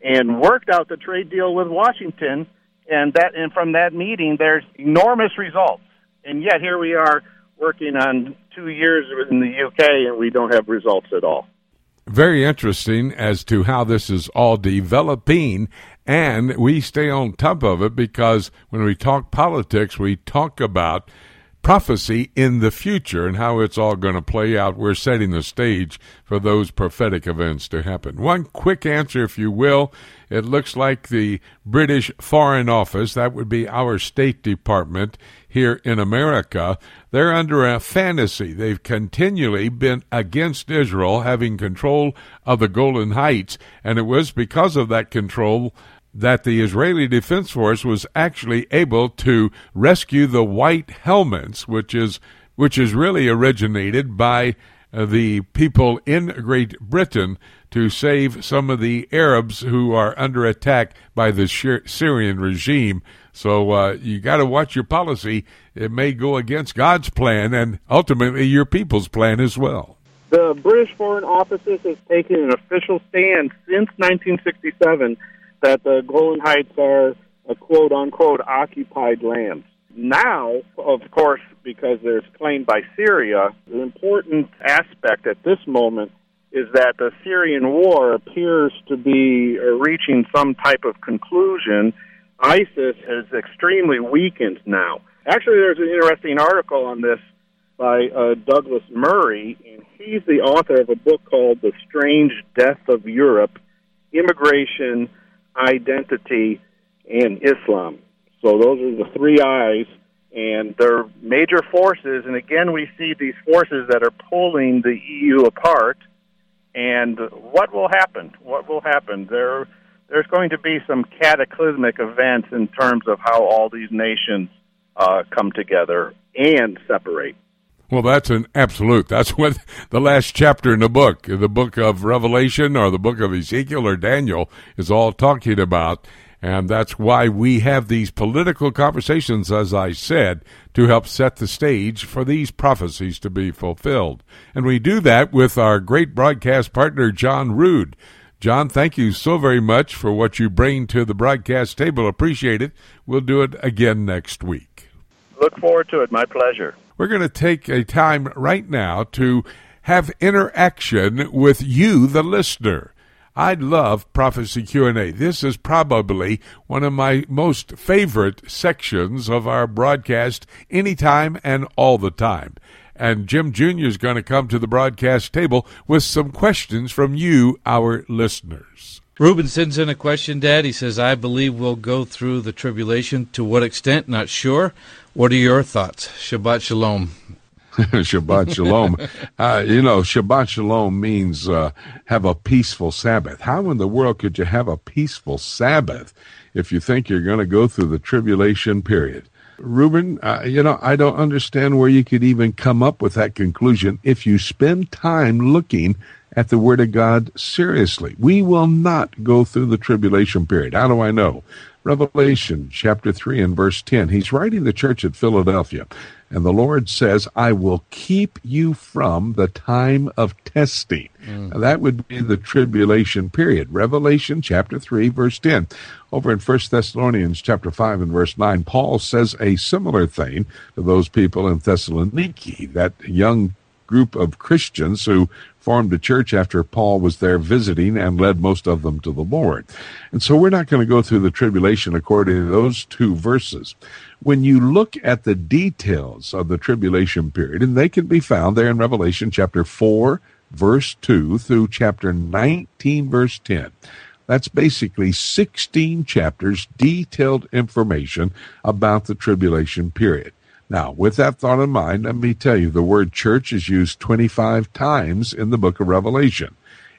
and worked out the trade deal with Washington. And that and from that meeting there's enormous results. And yet here we are working on two years in the UK and we don't have results at all. Very interesting as to how this is all developing, and we stay on top of it because when we talk politics, we talk about prophecy in the future and how it's all going to play out. We're setting the stage for those prophetic events to happen. One quick answer, if you will. It looks like the British Foreign Office, that would be our State Department here in America, they're under a fantasy. They've continually been against Israel having control of the Golan Heights, and it was because of that control that the Israeli Defense Force was actually able to rescue the white helmets, which is which is really originated by uh, the people in Great Britain to save some of the Arabs who are under attack by the Syrian regime. So uh, you got to watch your policy. It may go against God's plan and ultimately your people's plan as well. The British Foreign Office has taken an official stand since 1967 that the Golan Heights are a quote unquote occupied land. Now, of course, because there's claim by Syria, the important aspect at this moment is that the Syrian war appears to be reaching some type of conclusion. ISIS is extremely weakened now. Actually, there's an interesting article on this by uh, Douglas Murray, and he's the author of a book called The Strange Death of Europe Immigration, Identity, and Islam. So those are the three eyes, and they're major forces. And again, we see these forces that are pulling the EU apart. And what will happen? What will happen? There, there's going to be some cataclysmic events in terms of how all these nations uh, come together and separate. Well, that's an absolute. That's what the last chapter in the book, the book of Revelation or the book of Ezekiel or Daniel, is all talking about. And that's why we have these political conversations, as I said, to help set the stage for these prophecies to be fulfilled. And we do that with our great broadcast partner, John Rood. John, thank you so very much for what you bring to the broadcast table. Appreciate it. We'll do it again next week. Look forward to it. My pleasure. We're going to take a time right now to have interaction with you, the listener. I love prophecy Q&A. This is probably one of my most favorite sections of our broadcast anytime and all the time. And Jim Jr. is going to come to the broadcast table with some questions from you, our listeners. Ruben sends in a question, Dad. He says, I believe we'll go through the tribulation. To what extent? Not sure. What are your thoughts? Shabbat Shalom. Shabbat Shalom. Uh, you know, Shabbat Shalom means uh, have a peaceful Sabbath. How in the world could you have a peaceful Sabbath if you think you're going to go through the tribulation period? Ruben, uh, you know, I don't understand where you could even come up with that conclusion if you spend time looking at the Word of God seriously. We will not go through the tribulation period. How do I know? Revelation chapter 3 and verse 10. He's writing the church at Philadelphia, and the Lord says, I will keep you from the time of testing. Mm. Now, that would be the tribulation period. Revelation chapter 3, verse 10. Over in 1 Thessalonians chapter 5 and verse 9, Paul says a similar thing to those people in Thessaloniki, that young group of Christians who formed a church after Paul was there visiting and led most of them to the Lord. And so we're not going to go through the tribulation according to those two verses. When you look at the details of the tribulation period, and they can be found there in Revelation chapter 4, verse 2 through chapter 19, verse 10. That's basically 16 chapters, detailed information about the tribulation period. Now, with that thought in mind, let me tell you the word church is used 25 times in the book of Revelation.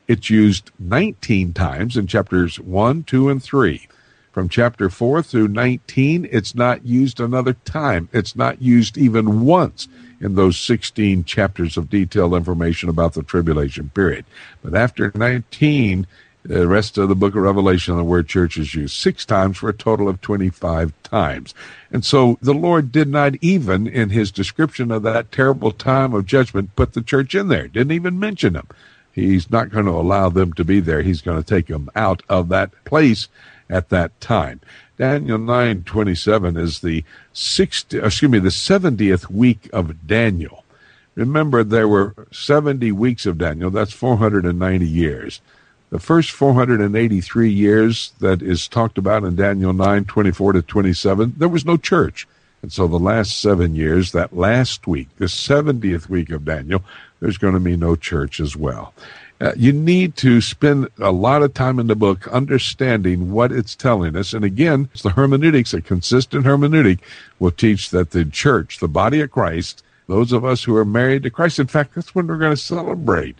It's used 19 times in chapters 1, 2, and 3. From chapter 4 through 19, it's not used another time. It's not used even once in those 16 chapters of detailed information about the tribulation period. But after 19, the rest of the book of Revelation, the word church is used six times for a total of 25 times. And so the Lord did not even, in his description of that terrible time of judgment, put the church in there, didn't even mention them. He's not going to allow them to be there. He's going to take them out of that place at that time. Daniel 9:27 is the 60 excuse me the 70th week of Daniel. Remember there were 70 weeks of Daniel, that's 490 years. The first 483 years that is talked about in Daniel 9, 24 to 27, there was no church. And so the last seven years, that last week, the 70th week of Daniel, there's going to be no church as well. Uh, you need to spend a lot of time in the book understanding what it's telling us. And again, it's the hermeneutics, a consistent hermeneutic will teach that the church, the body of Christ, those of us who are married to Christ, in fact, that's when we're going to celebrate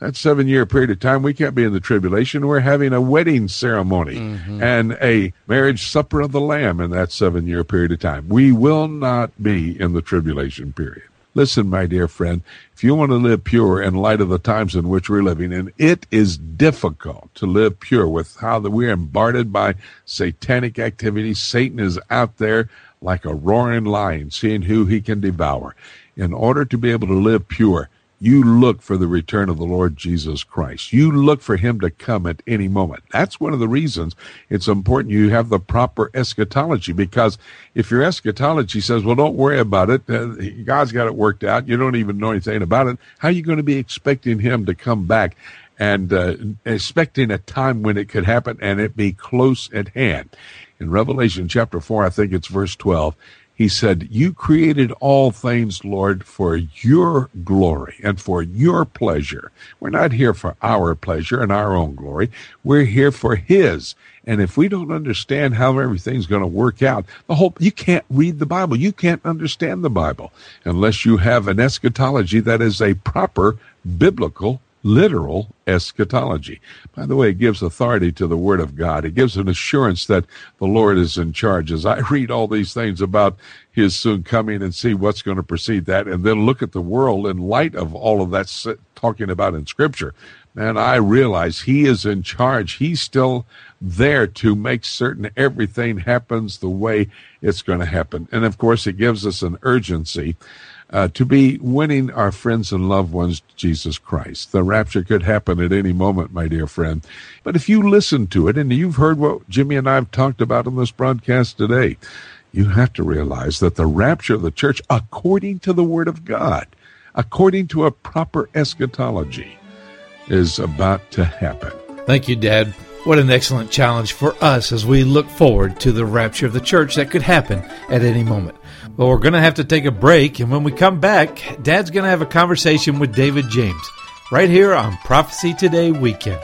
that seven year period of time, we can't be in the tribulation. We're having a wedding ceremony mm-hmm. and a marriage supper of the Lamb in that seven year period of time. We will not be in the tribulation period. Listen, my dear friend, if you want to live pure in light of the times in which we're living and it is difficult to live pure with how that we're bombarded by satanic activity. Satan is out there like a roaring lion, seeing who he can devour. In order to be able to live pure, you look for the return of the Lord Jesus Christ. You look for him to come at any moment. That's one of the reasons it's important you have the proper eschatology because if your eschatology says, well, don't worry about it, uh, God's got it worked out, you don't even know anything about it, how are you going to be expecting him to come back and uh, expecting a time when it could happen and it be close at hand? In Revelation chapter 4, I think it's verse 12, he said, You created all things, Lord, for your glory and for your pleasure. We're not here for our pleasure and our own glory. We're here for His. And if we don't understand how everything's going to work out, the whole, you can't read the Bible. You can't understand the Bible unless you have an eschatology that is a proper biblical literal eschatology. By the way, it gives authority to the Word of God. It gives an assurance that the Lord is in charge. As I read all these things about His soon coming and see what's going to precede that, and then look at the world in light of all of that talking about in Scripture, man, I realize He is in charge. He's still there to make certain everything happens the way it's going to happen. And of course, it gives us an urgency uh, to be winning our friends and loved ones to Jesus Christ. The rapture could happen at any moment, my dear friend. But if you listen to it, and you've heard what Jimmy and I have talked about in this broadcast today, you have to realize that the rapture of the church, according to the Word of God, according to a proper eschatology, is about to happen. Thank you, Dad. What an excellent challenge for us as we look forward to the rapture of the church that could happen at any moment. Well, we're going to have to take a break, and when we come back, Dad's going to have a conversation with David James right here on Prophecy Today Weekend.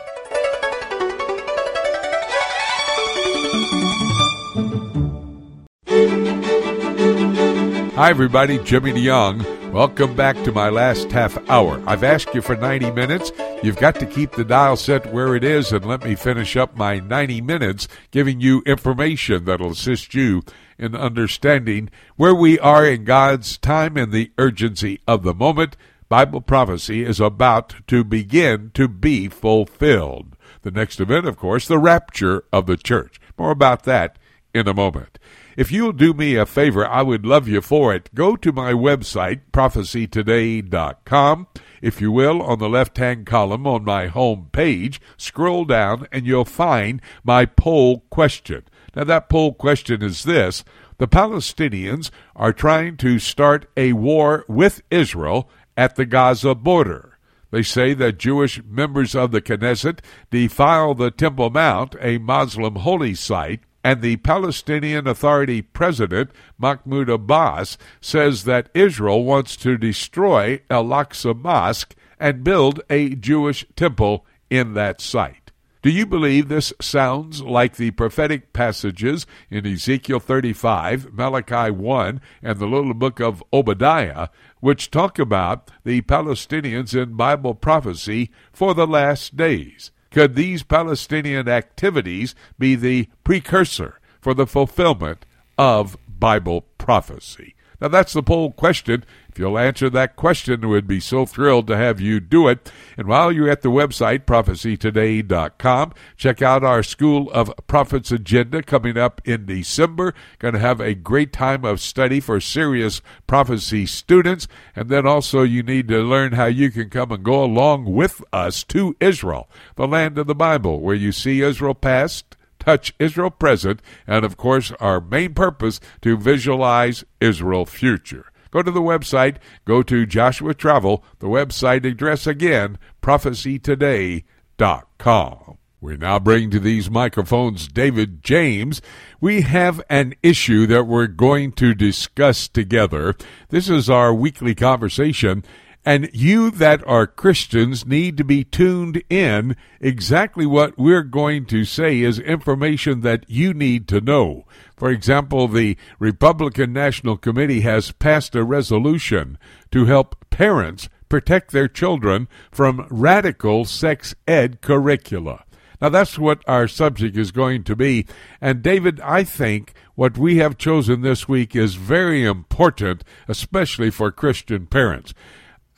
Hi, everybody. Jimmy DeYoung. Welcome back to my last half hour. I've asked you for 90 minutes. You've got to keep the dial set where it is and let me finish up my 90 minutes giving you information that'll assist you in understanding where we are in God's time and the urgency of the moment. Bible prophecy is about to begin to be fulfilled. The next event, of course, the rapture of the church. More about that in a moment. If you'll do me a favor, I would love you for it. Go to my website, prophecytoday.com. If you will, on the left hand column on my home page, scroll down and you'll find my poll question. Now, that poll question is this The Palestinians are trying to start a war with Israel at the Gaza border. They say that Jewish members of the Knesset defile the Temple Mount, a Muslim holy site, and the Palestinian Authority president, Mahmoud Abbas, says that Israel wants to destroy Al Aqsa Mosque and build a Jewish temple in that site. Do you believe this sounds like the prophetic passages in Ezekiel 35, Malachi 1, and the little book of Obadiah, which talk about the Palestinians in Bible prophecy for the last days? Could these Palestinian activities be the precursor for the fulfillment of Bible prophecy? Now, that's the poll question. If you'll answer that question, we'd be so thrilled to have you do it. And while you're at the website, prophecytoday.com, check out our School of Prophets agenda coming up in December. Going to have a great time of study for serious prophecy students. And then also, you need to learn how you can come and go along with us to Israel, the land of the Bible, where you see Israel past touch Israel present, and of course, our main purpose to visualize Israel future. Go to the website, go to Joshua Travel, the website address again, prophecytoday.com. We now bring to these microphones David James. We have an issue that we're going to discuss together. This is our weekly conversation, and you that are Christians need to be tuned in. Exactly what we're going to say is information that you need to know. For example, the Republican National Committee has passed a resolution to help parents protect their children from radical sex ed curricula. Now, that's what our subject is going to be. And, David, I think what we have chosen this week is very important, especially for Christian parents.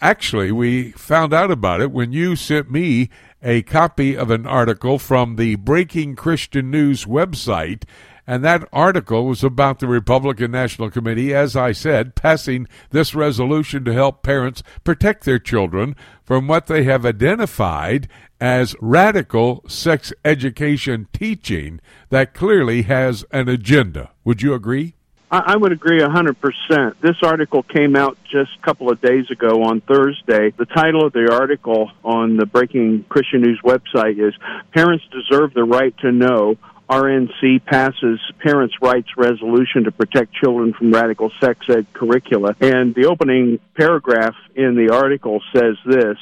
Actually, we found out about it when you sent me a copy of an article from the Breaking Christian News website. And that article was about the Republican National Committee, as I said, passing this resolution to help parents protect their children from what they have identified as radical sex education teaching that clearly has an agenda. Would you agree? I, would agree a 100%. This article came out just a couple of days ago on Thursday. The title of the article on the Breaking Christian News website is Parents Deserve the Right to Know. RNC passes parents' rights resolution to protect children from radical sex ed curricula. And the opening paragraph in the article says this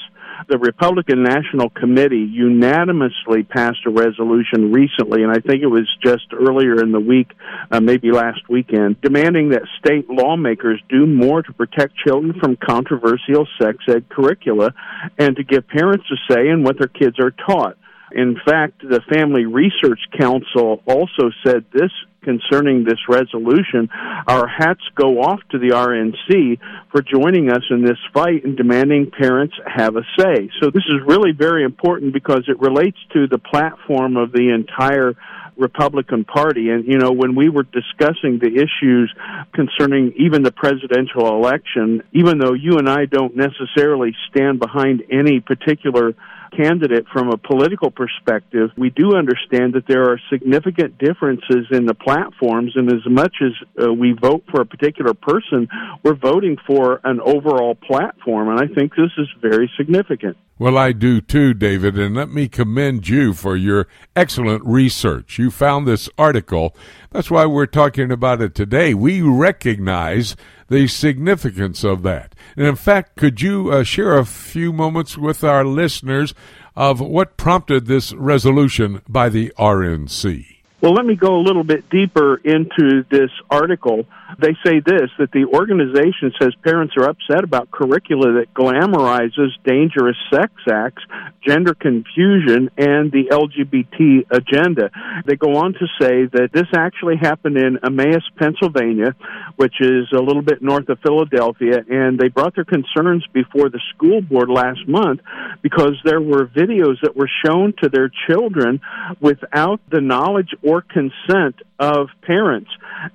the Republican National Committee unanimously passed a resolution recently, and I think it was just earlier in the week, uh, maybe last weekend, demanding that state lawmakers do more to protect children from controversial sex ed curricula and to give parents a say in what their kids are taught. In fact, the Family Research Council also said this concerning this resolution. Our hats go off to the RNC for joining us in this fight and demanding parents have a say. So this is really very important because it relates to the platform of the entire Republican Party. And, you know, when we were discussing the issues concerning even the presidential election, even though you and I don't necessarily stand behind any particular candidate from a political perspective, we do understand that there are significant differences in the platforms, and as much as uh, we vote for a particular person, we're voting for an overall platform, and I think this is very significant. Well, I do too, David, and let me commend you for your excellent research. You found this article. That's why we're talking about it today. We recognize the significance of that. And in fact, could you uh, share a few moments with our listeners of what prompted this resolution by the RNC? Well, let me go a little bit deeper into this article they say this that the organization says parents are upset about curricula that glamorizes dangerous sex acts, gender confusion, and the LGBT agenda. They go on to say that this actually happened in Emmaus, Pennsylvania, which is a little bit north of Philadelphia, and they brought their concerns before the school board last month because there were videos that were shown to their children without the knowledge or consent of parents.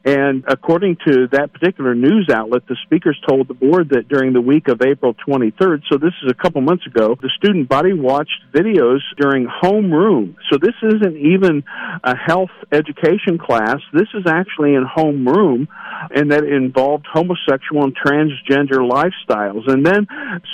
And according to that particular news outlet, the speakers told the board that during the week of April 23rd, so this is a couple months ago, the student body watched videos during homeroom. So this isn't even a health education class. This is actually in homeroom, and that involved homosexual and transgender lifestyles. And then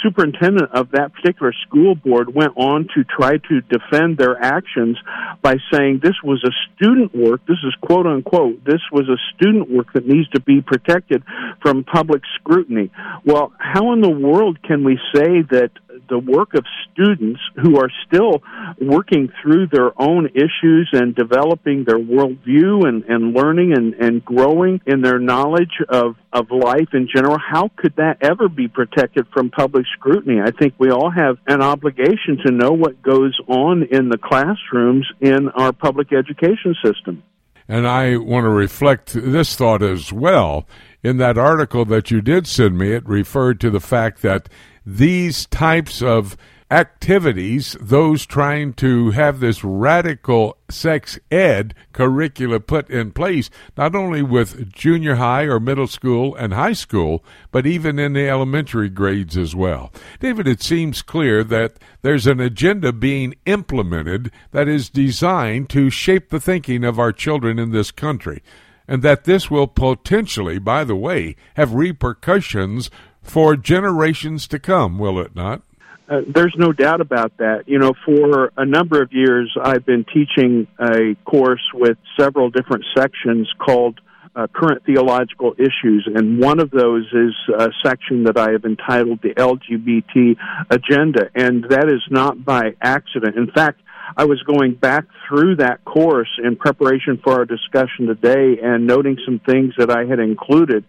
superintendent of that particular school board went on to try to defend their actions by saying this was a student work. This is quote unquote. This was a student work that needs to be protected from public scrutiny. Well, how in the world can we say that the work of students who are still working through their own issues and developing their worldview and, and learning and, and growing in their knowledge of, of life in general, how could that ever be protected from public scrutiny? I think we all have an obligation to know what goes on in the classrooms in our public education system. And I want to reflect this thought as well. In that article that you did send me, it referred to the fact that these types of activities, those trying to have this radical sex ed curricula put in place, not only with junior high or middle school and high school, but even in the elementary grades as well. David, it seems clear that there's an agenda being implemented that is designed to shape the thinking of our children in this country. And that this will potentially, by the way, have repercussions for generations to come, will it not? Uh, there's no doubt about that. You know, for a number of years, I've been teaching a course with several different sections called uh, Current Theological Issues, and one of those is a section that I have entitled the LGBT Agenda, and that is not by accident. In fact, I was going back through that course in preparation for our discussion today and noting some things that I had included.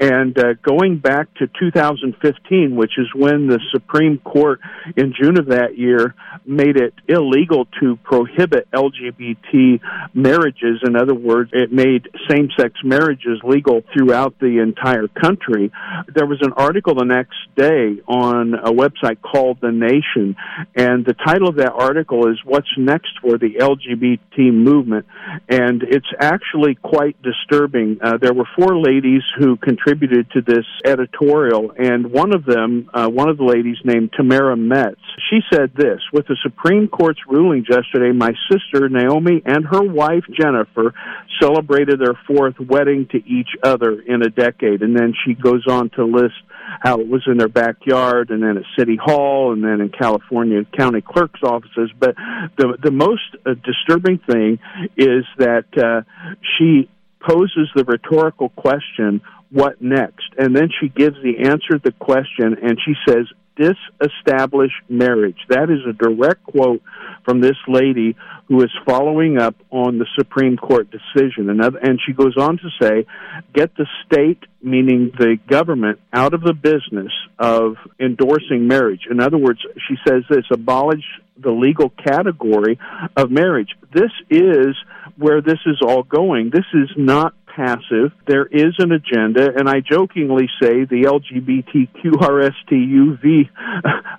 And uh, going back to 2015, which is when the Supreme Court in June of that year made it illegal to prohibit LGBT marriages. In other words, it made same sex marriages legal throughout the entire country. There was an article the next day on a website called The Nation, and the title of that article is What's Next for the LGBT Movement? And it's actually quite disturbing. Uh, there were four ladies who contributed to this editorial, and one of them, uh, one of the ladies named Tamara Metz, she said this With the Supreme Court's ruling yesterday, my sister Naomi and her wife Jennifer celebrated their fourth wedding to each other in a decade. And then she goes on to list how it was in their backyard and then at City Hall and then in California county clerk's offices. But the, the most uh, disturbing thing is that uh, she poses the rhetorical question, what next? And then she gives the answer to the question and she says, disestablish marriage. That is a direct quote from this lady who is following up on the Supreme Court decision. And, she goes on to say, get the state, meaning the government, out of the business of endorsing marriage. In other words, she says this abolish the legal category of marriage. This is where this is all going. This is not passive. There is an agenda, and I jokingly say the LGBTQRSTUV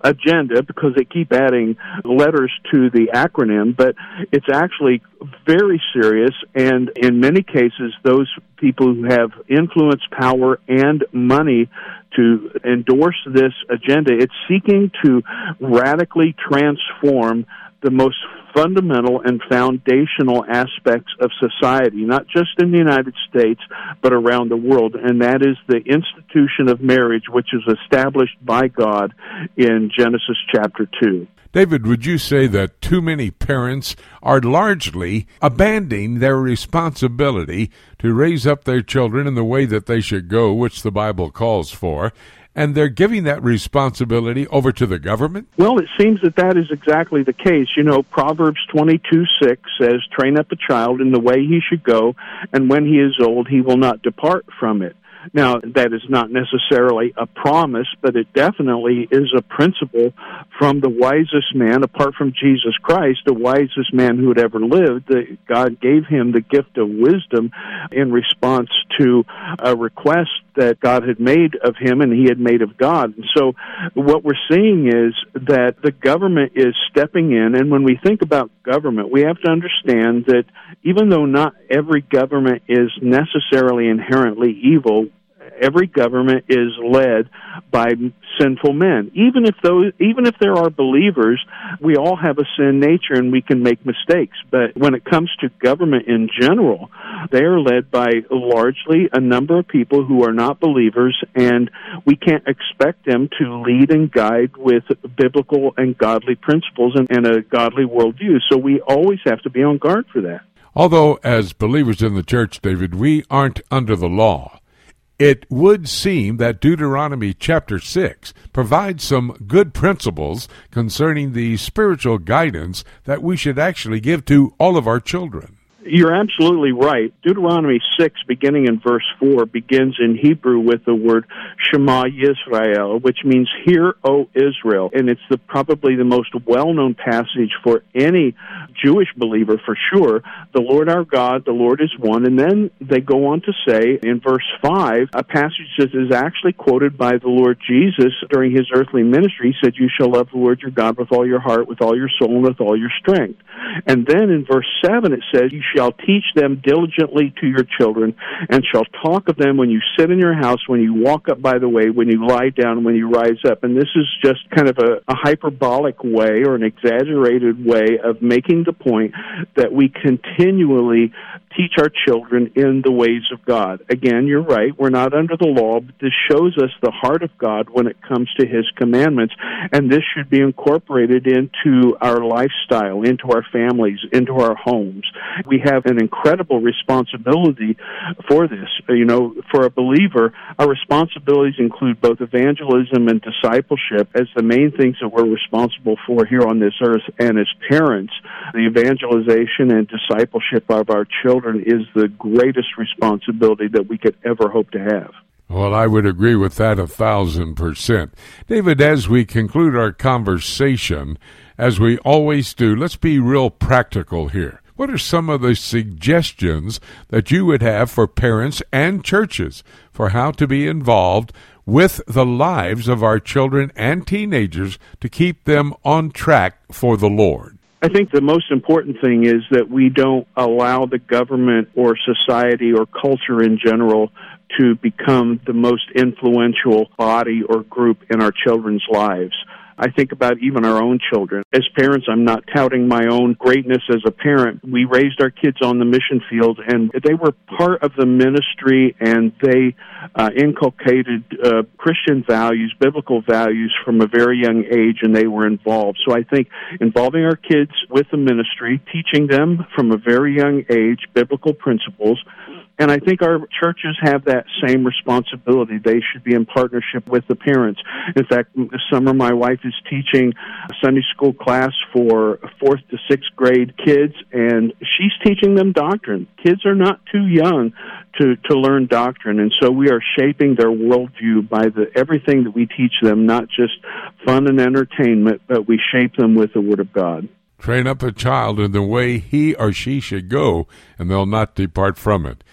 agenda because they keep adding letters to the acronym, but it's actually very serious, and in many cases, those people who have influence, power, and money to endorse this agenda, it's seeking to radically transform the most fundamental and foundational aspects of society, not just in the United States, but around the world, and that is the institution of marriage, which is established by God in Genesis chapter 2. David, would you say that too many parents are largely abandoning their responsibility to raise up their children in the way that they should go, which the Bible calls for, and they're giving that responsibility over to the government? Well, it seems that that is exactly the case. You know, Proverbs 22 6 says, Train up a child in the way he should go, and when he is old, he will not depart from it. Now, that is not necessarily a promise, but it definitely is a principle from the wisest man, apart from Jesus Christ, the wisest man who had ever lived. That God gave him the gift of wisdom in response to a request that God had made of him and he had made of God. And so what we're seeing is that the government is stepping in, and when we think about government, we have to understand that even though not every government is necessarily inherently evil, every government is led by sinful men. Even if those, even if there are believers, we all have a sin nature and we can make mistakes. But when it comes to government in general, they are led by largely a number of people who are not believers, and we can't expect them to lead and guide with biblical and godly principles and, and a godly worldview. So we always have to be on guard for that. Although, as believers in the church, David, we aren't under the law, it would seem that Deuteronomy chapter 6 provides some good principles concerning the spiritual guidance that we should actually give to all of our children. You're absolutely right. Deuteronomy 6, beginning in verse 4, begins in Hebrew with the word Shema Yisrael, which means Hear, O Israel. And it's the, probably the most well known passage for any Jewish believer for sure. The Lord our God, the Lord is one. And then they go on to say in verse 5, a passage that is actually quoted by the Lord Jesus during his earthly ministry. He said, You shall love the Lord your God with all your heart, with all your soul, and with all your strength. And then in verse 7, it says, You shall teach them diligently to your children, and shall talk of them when you sit in your house, when you walk up by the way, when you lie down, when you rise up. And this is just kind of a, a hyperbolic way or an exaggerated way of making the point that we continually teach our children in the ways of God. Again, you're right, we're not under the law, but this shows us the heart of God when it comes to His commandments, and this should be incorporated into our lifestyle, into our families, into our homes. We have an incredible responsibility for this. Uh, you know, for a believer, our responsibilities include both evangelism and discipleship as the main things that we're responsible for here on this earth, and as parents, the evangelization and discipleship of our children is the greatest responsibility that we could ever hope to have. Well, I would agree with that a thousand percent. David, as we conclude our conversation, as we always do, let's be real practical here. What are some of the suggestions that you would have for parents and churches for how to be involved with the lives of our children and teenagers to keep them on track for the Lord? I think the most important thing is that we don't allow the government or society or culture in general to become the most influential body or group in our children's lives. I think about even our own children. As parents, I'm not touting my own greatness as a parent. We raised our kids on the mission field, and they were part of the ministry, and they uh, inculcated uh, Christian values, biblical values from a very young age, and they were involved. So I think involving our kids with the ministry, teaching them from a very young age biblical principles, and I think our churches have that same responsibility. They should be in partnership with the parents. In fact, this summer my wife is teaching a Sunday school class for fourth to sixth grade kids, and she's teaching them doctrine. Kids are not too young to, to learn doctrine, and so we are shaping their worldview by the everything that we teach them, not just fun and entertainment, but we shape them with the Word of God. Train up a child in the way he or she should go, and they'll not depart from it.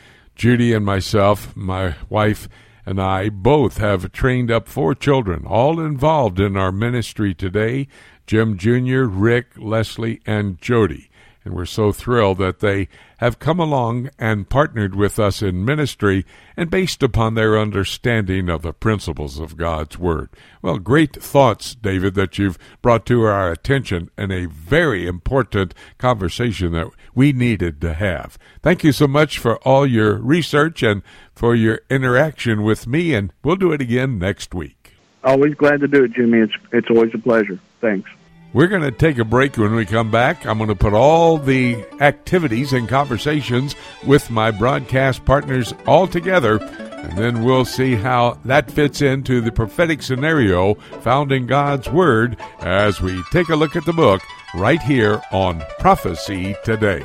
Judy and myself, my wife, and I both have trained up four children, all involved in our ministry today Jim Jr., Rick, Leslie, and Jody and we're so thrilled that they have come along and partnered with us in ministry and based upon their understanding of the principles of God's Word. Well, great thoughts, David, that you've brought to our attention and a very important conversation that we needed to have. Thank you so much for all your research and for your interaction with me, and we'll do it again next week. Always glad to do it, Jimmy. It's, it's always a pleasure. Thanks. We're going to take a break when we come back. I'm going to put all the activities and conversations with my broadcast partners all together, and then we'll see how that fits into the prophetic scenario found in God's Word as we take a look at the book right here on Prophecy Today.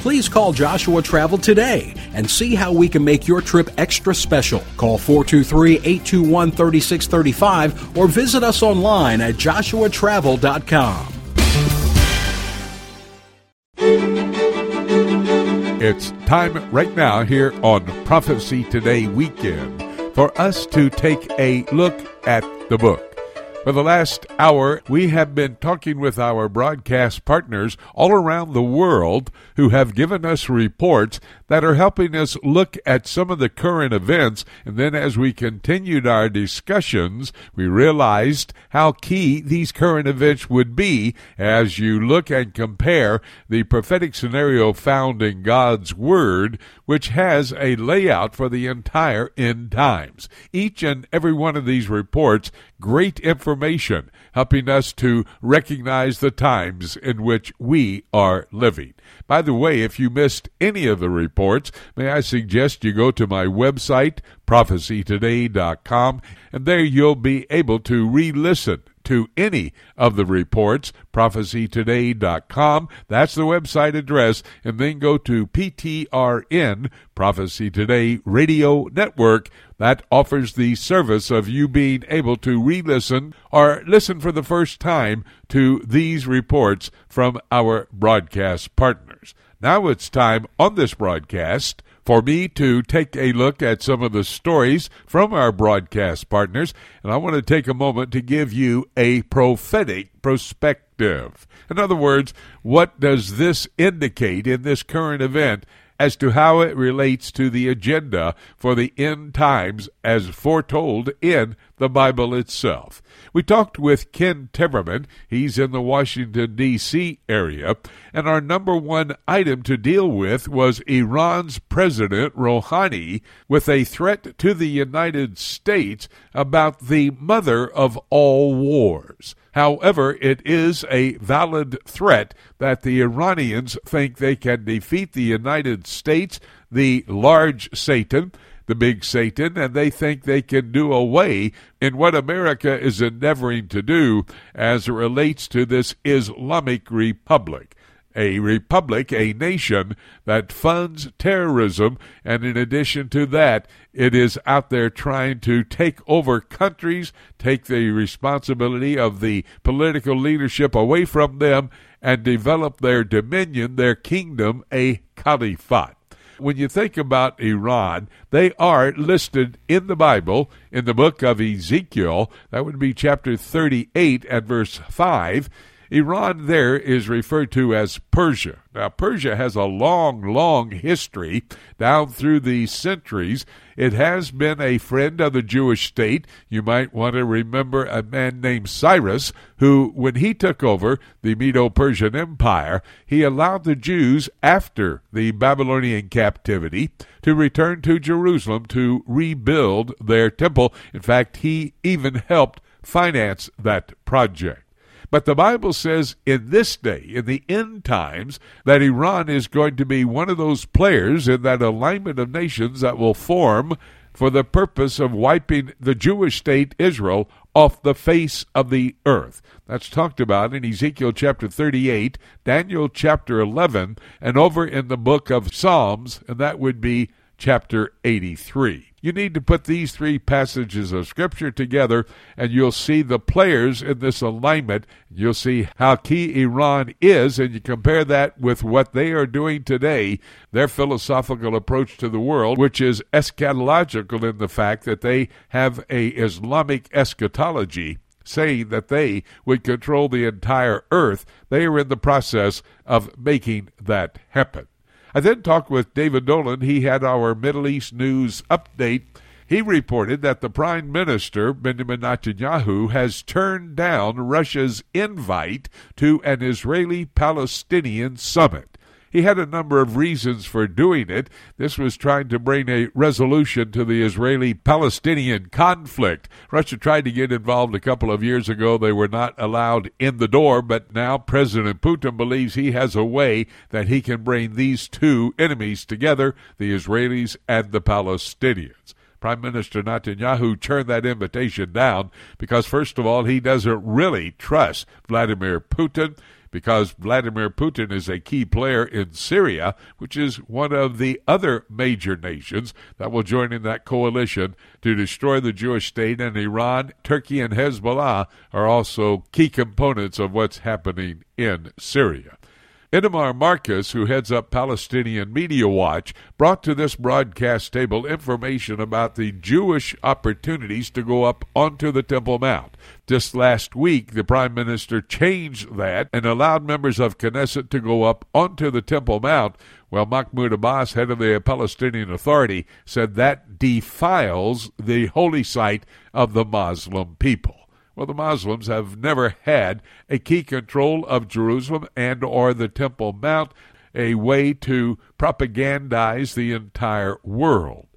please call Joshua Travel today and see how we can make your trip extra special. Call 423 821 3635 or visit us online at joshuatravel.com. It's time right now here on Prophecy Today Weekend for us to take a look at the book. For the last hour, we have been talking with our broadcast partners all around the world who have given us reports that are helping us look at some of the current events. And then as we continued our discussions, we realized how key these current events would be as you look and compare the prophetic scenario found in God's Word, which has a layout for the entire end times. Each and every one of these reports, great information helping us to recognize the times in which we are living. By the way, if you missed any of the reports, may I suggest you go to my website, prophecytoday.com, and there you'll be able to re listen to any of the reports, prophecytoday.com. That's the website address. And then go to PTRN, Prophecy Today Radio Network. That offers the service of you being able to re listen or listen for the first time to these reports from our broadcast partners. Now it's time on this broadcast for me to take a look at some of the stories from our broadcast partners, and I want to take a moment to give you a prophetic perspective. In other words, what does this indicate in this current event as to how it relates to the agenda for the end times as foretold in the Bible itself. We talked with Ken Timmerman. He's in the Washington, D.C. area. And our number one item to deal with was Iran's President Rouhani with a threat to the United States about the mother of all wars. However, it is a valid threat that the Iranians think they can defeat the United States, the large Satan, the big Satan, and they think they can do away in what America is endeavoring to do as it relates to this Islamic Republic a republic, a nation that funds terrorism, and in addition to that, it is out there trying to take over countries, take the responsibility of the political leadership away from them, and develop their dominion, their kingdom, a caliphate. When you think about Iran, they are listed in the Bible in the book of Ezekiel. That would be chapter 38 and verse 5 Iran there is referred to as Persia. Now, Persia has a long, long history down through the centuries. It has been a friend of the Jewish state. You might want to remember a man named Cyrus, who, when he took over the Medo Persian Empire, he allowed the Jews, after the Babylonian captivity, to return to Jerusalem to rebuild their temple. In fact, he even helped finance that project. But the Bible says in this day, in the end times, that Iran is going to be one of those players in that alignment of nations that will form for the purpose of wiping the Jewish state Israel off the face of the earth. That's talked about in Ezekiel chapter 38, Daniel chapter 11, and over in the book of Psalms, and that would be chapter 83. You need to put these three passages of Scripture together, and you'll see the players in this alignment. You'll see how key Iran is, and you compare that with what they are doing today, their philosophical approach to the world, which is eschatological in the fact that they have a Islamic eschatology saying that they would control the entire earth. They are in the process of making that happen. I then talked with David Dolan. He had our Middle East news update. He reported that the Prime Minister, Benjamin Netanyahu, has turned down Russia's invite to an Israeli Palestinian summit. He had a number of reasons for doing it. This was trying to bring a resolution to the Israeli Palestinian conflict. Russia tried to get involved a couple of years ago. They were not allowed in the door, but now President Putin believes he has a way that he can bring these two enemies together the Israelis and the Palestinians. Prime Minister Netanyahu turned that invitation down because, first of all, he doesn't really trust Vladimir Putin because Vladimir Putin is a key player in Syria, which is one of the other major nations that will join in that coalition to destroy the Jewish state. And Iran, Turkey, and Hezbollah are also key components of what's happening in Syria. Itamar Marcus, who heads up Palestinian Media Watch, brought to this broadcast table information about the Jewish opportunities to go up onto the Temple Mount. Just last week, the Prime Minister changed that and allowed members of Knesset to go up onto the Temple Mount, while Mahmoud Abbas, head of the Palestinian Authority, said that defiles the holy site of the Muslim people. Well, the Muslims have never had a key control of Jerusalem and or the Temple Mount, a way to propagandize the entire world.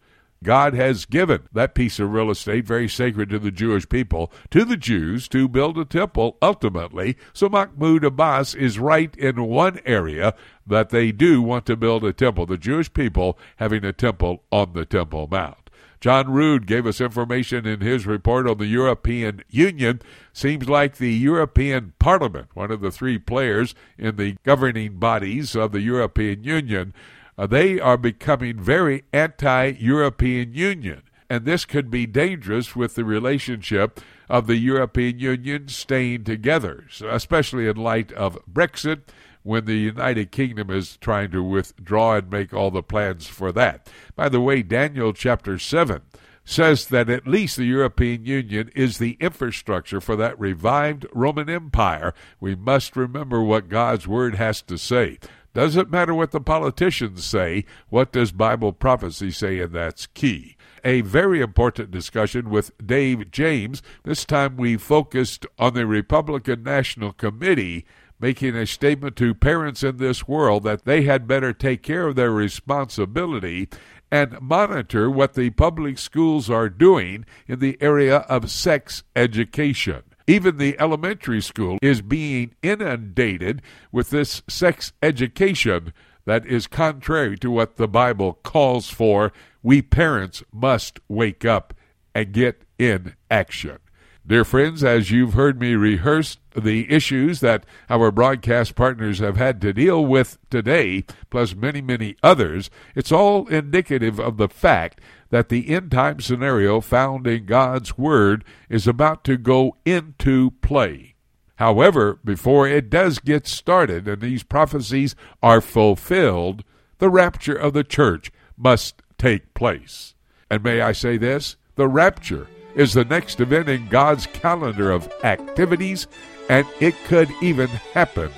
God has given that piece of real estate, very sacred to the Jewish people, to the Jews to build a temple ultimately. So Mahmoud Abbas is right in one area that they do want to build a temple, the Jewish people having a temple on the Temple Mount. John Rood gave us information in his report on the European Union. Seems like the European Parliament, one of the three players in the governing bodies of the European Union, uh, they are becoming very anti European Union. And this could be dangerous with the relationship of the European Union staying together, especially in light of Brexit when the United Kingdom is trying to withdraw and make all the plans for that. By the way, Daniel chapter 7 says that at least the European Union is the infrastructure for that revived Roman Empire. We must remember what God's Word has to say. Doesn't matter what the politicians say, what does Bible prophecy say, and that's key a very important discussion with Dave James. This time we focused on the Republican National Committee making a statement to parents in this world that they had better take care of their responsibility and monitor what the public schools are doing in the area of sex education. Even the elementary school is being inundated with this sex education that is contrary to what the Bible calls for. We parents must wake up and get in action. Dear friends, as you've heard me rehearse the issues that our broadcast partners have had to deal with today, plus many, many others, it's all indicative of the fact that the end time scenario found in God's Word is about to go into play. However, before it does get started and these prophecies are fulfilled, the rapture of the church must take place. And may I say this? The rapture is the next event in God's calendar of activities, and it could even happen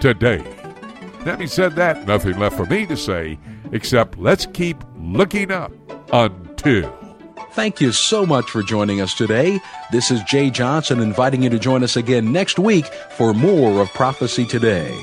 today. Having said that, nothing left for me to say except let's keep looking up until. Thank you so much for joining us today. This is Jay Johnson inviting you to join us again next week for more of Prophecy Today.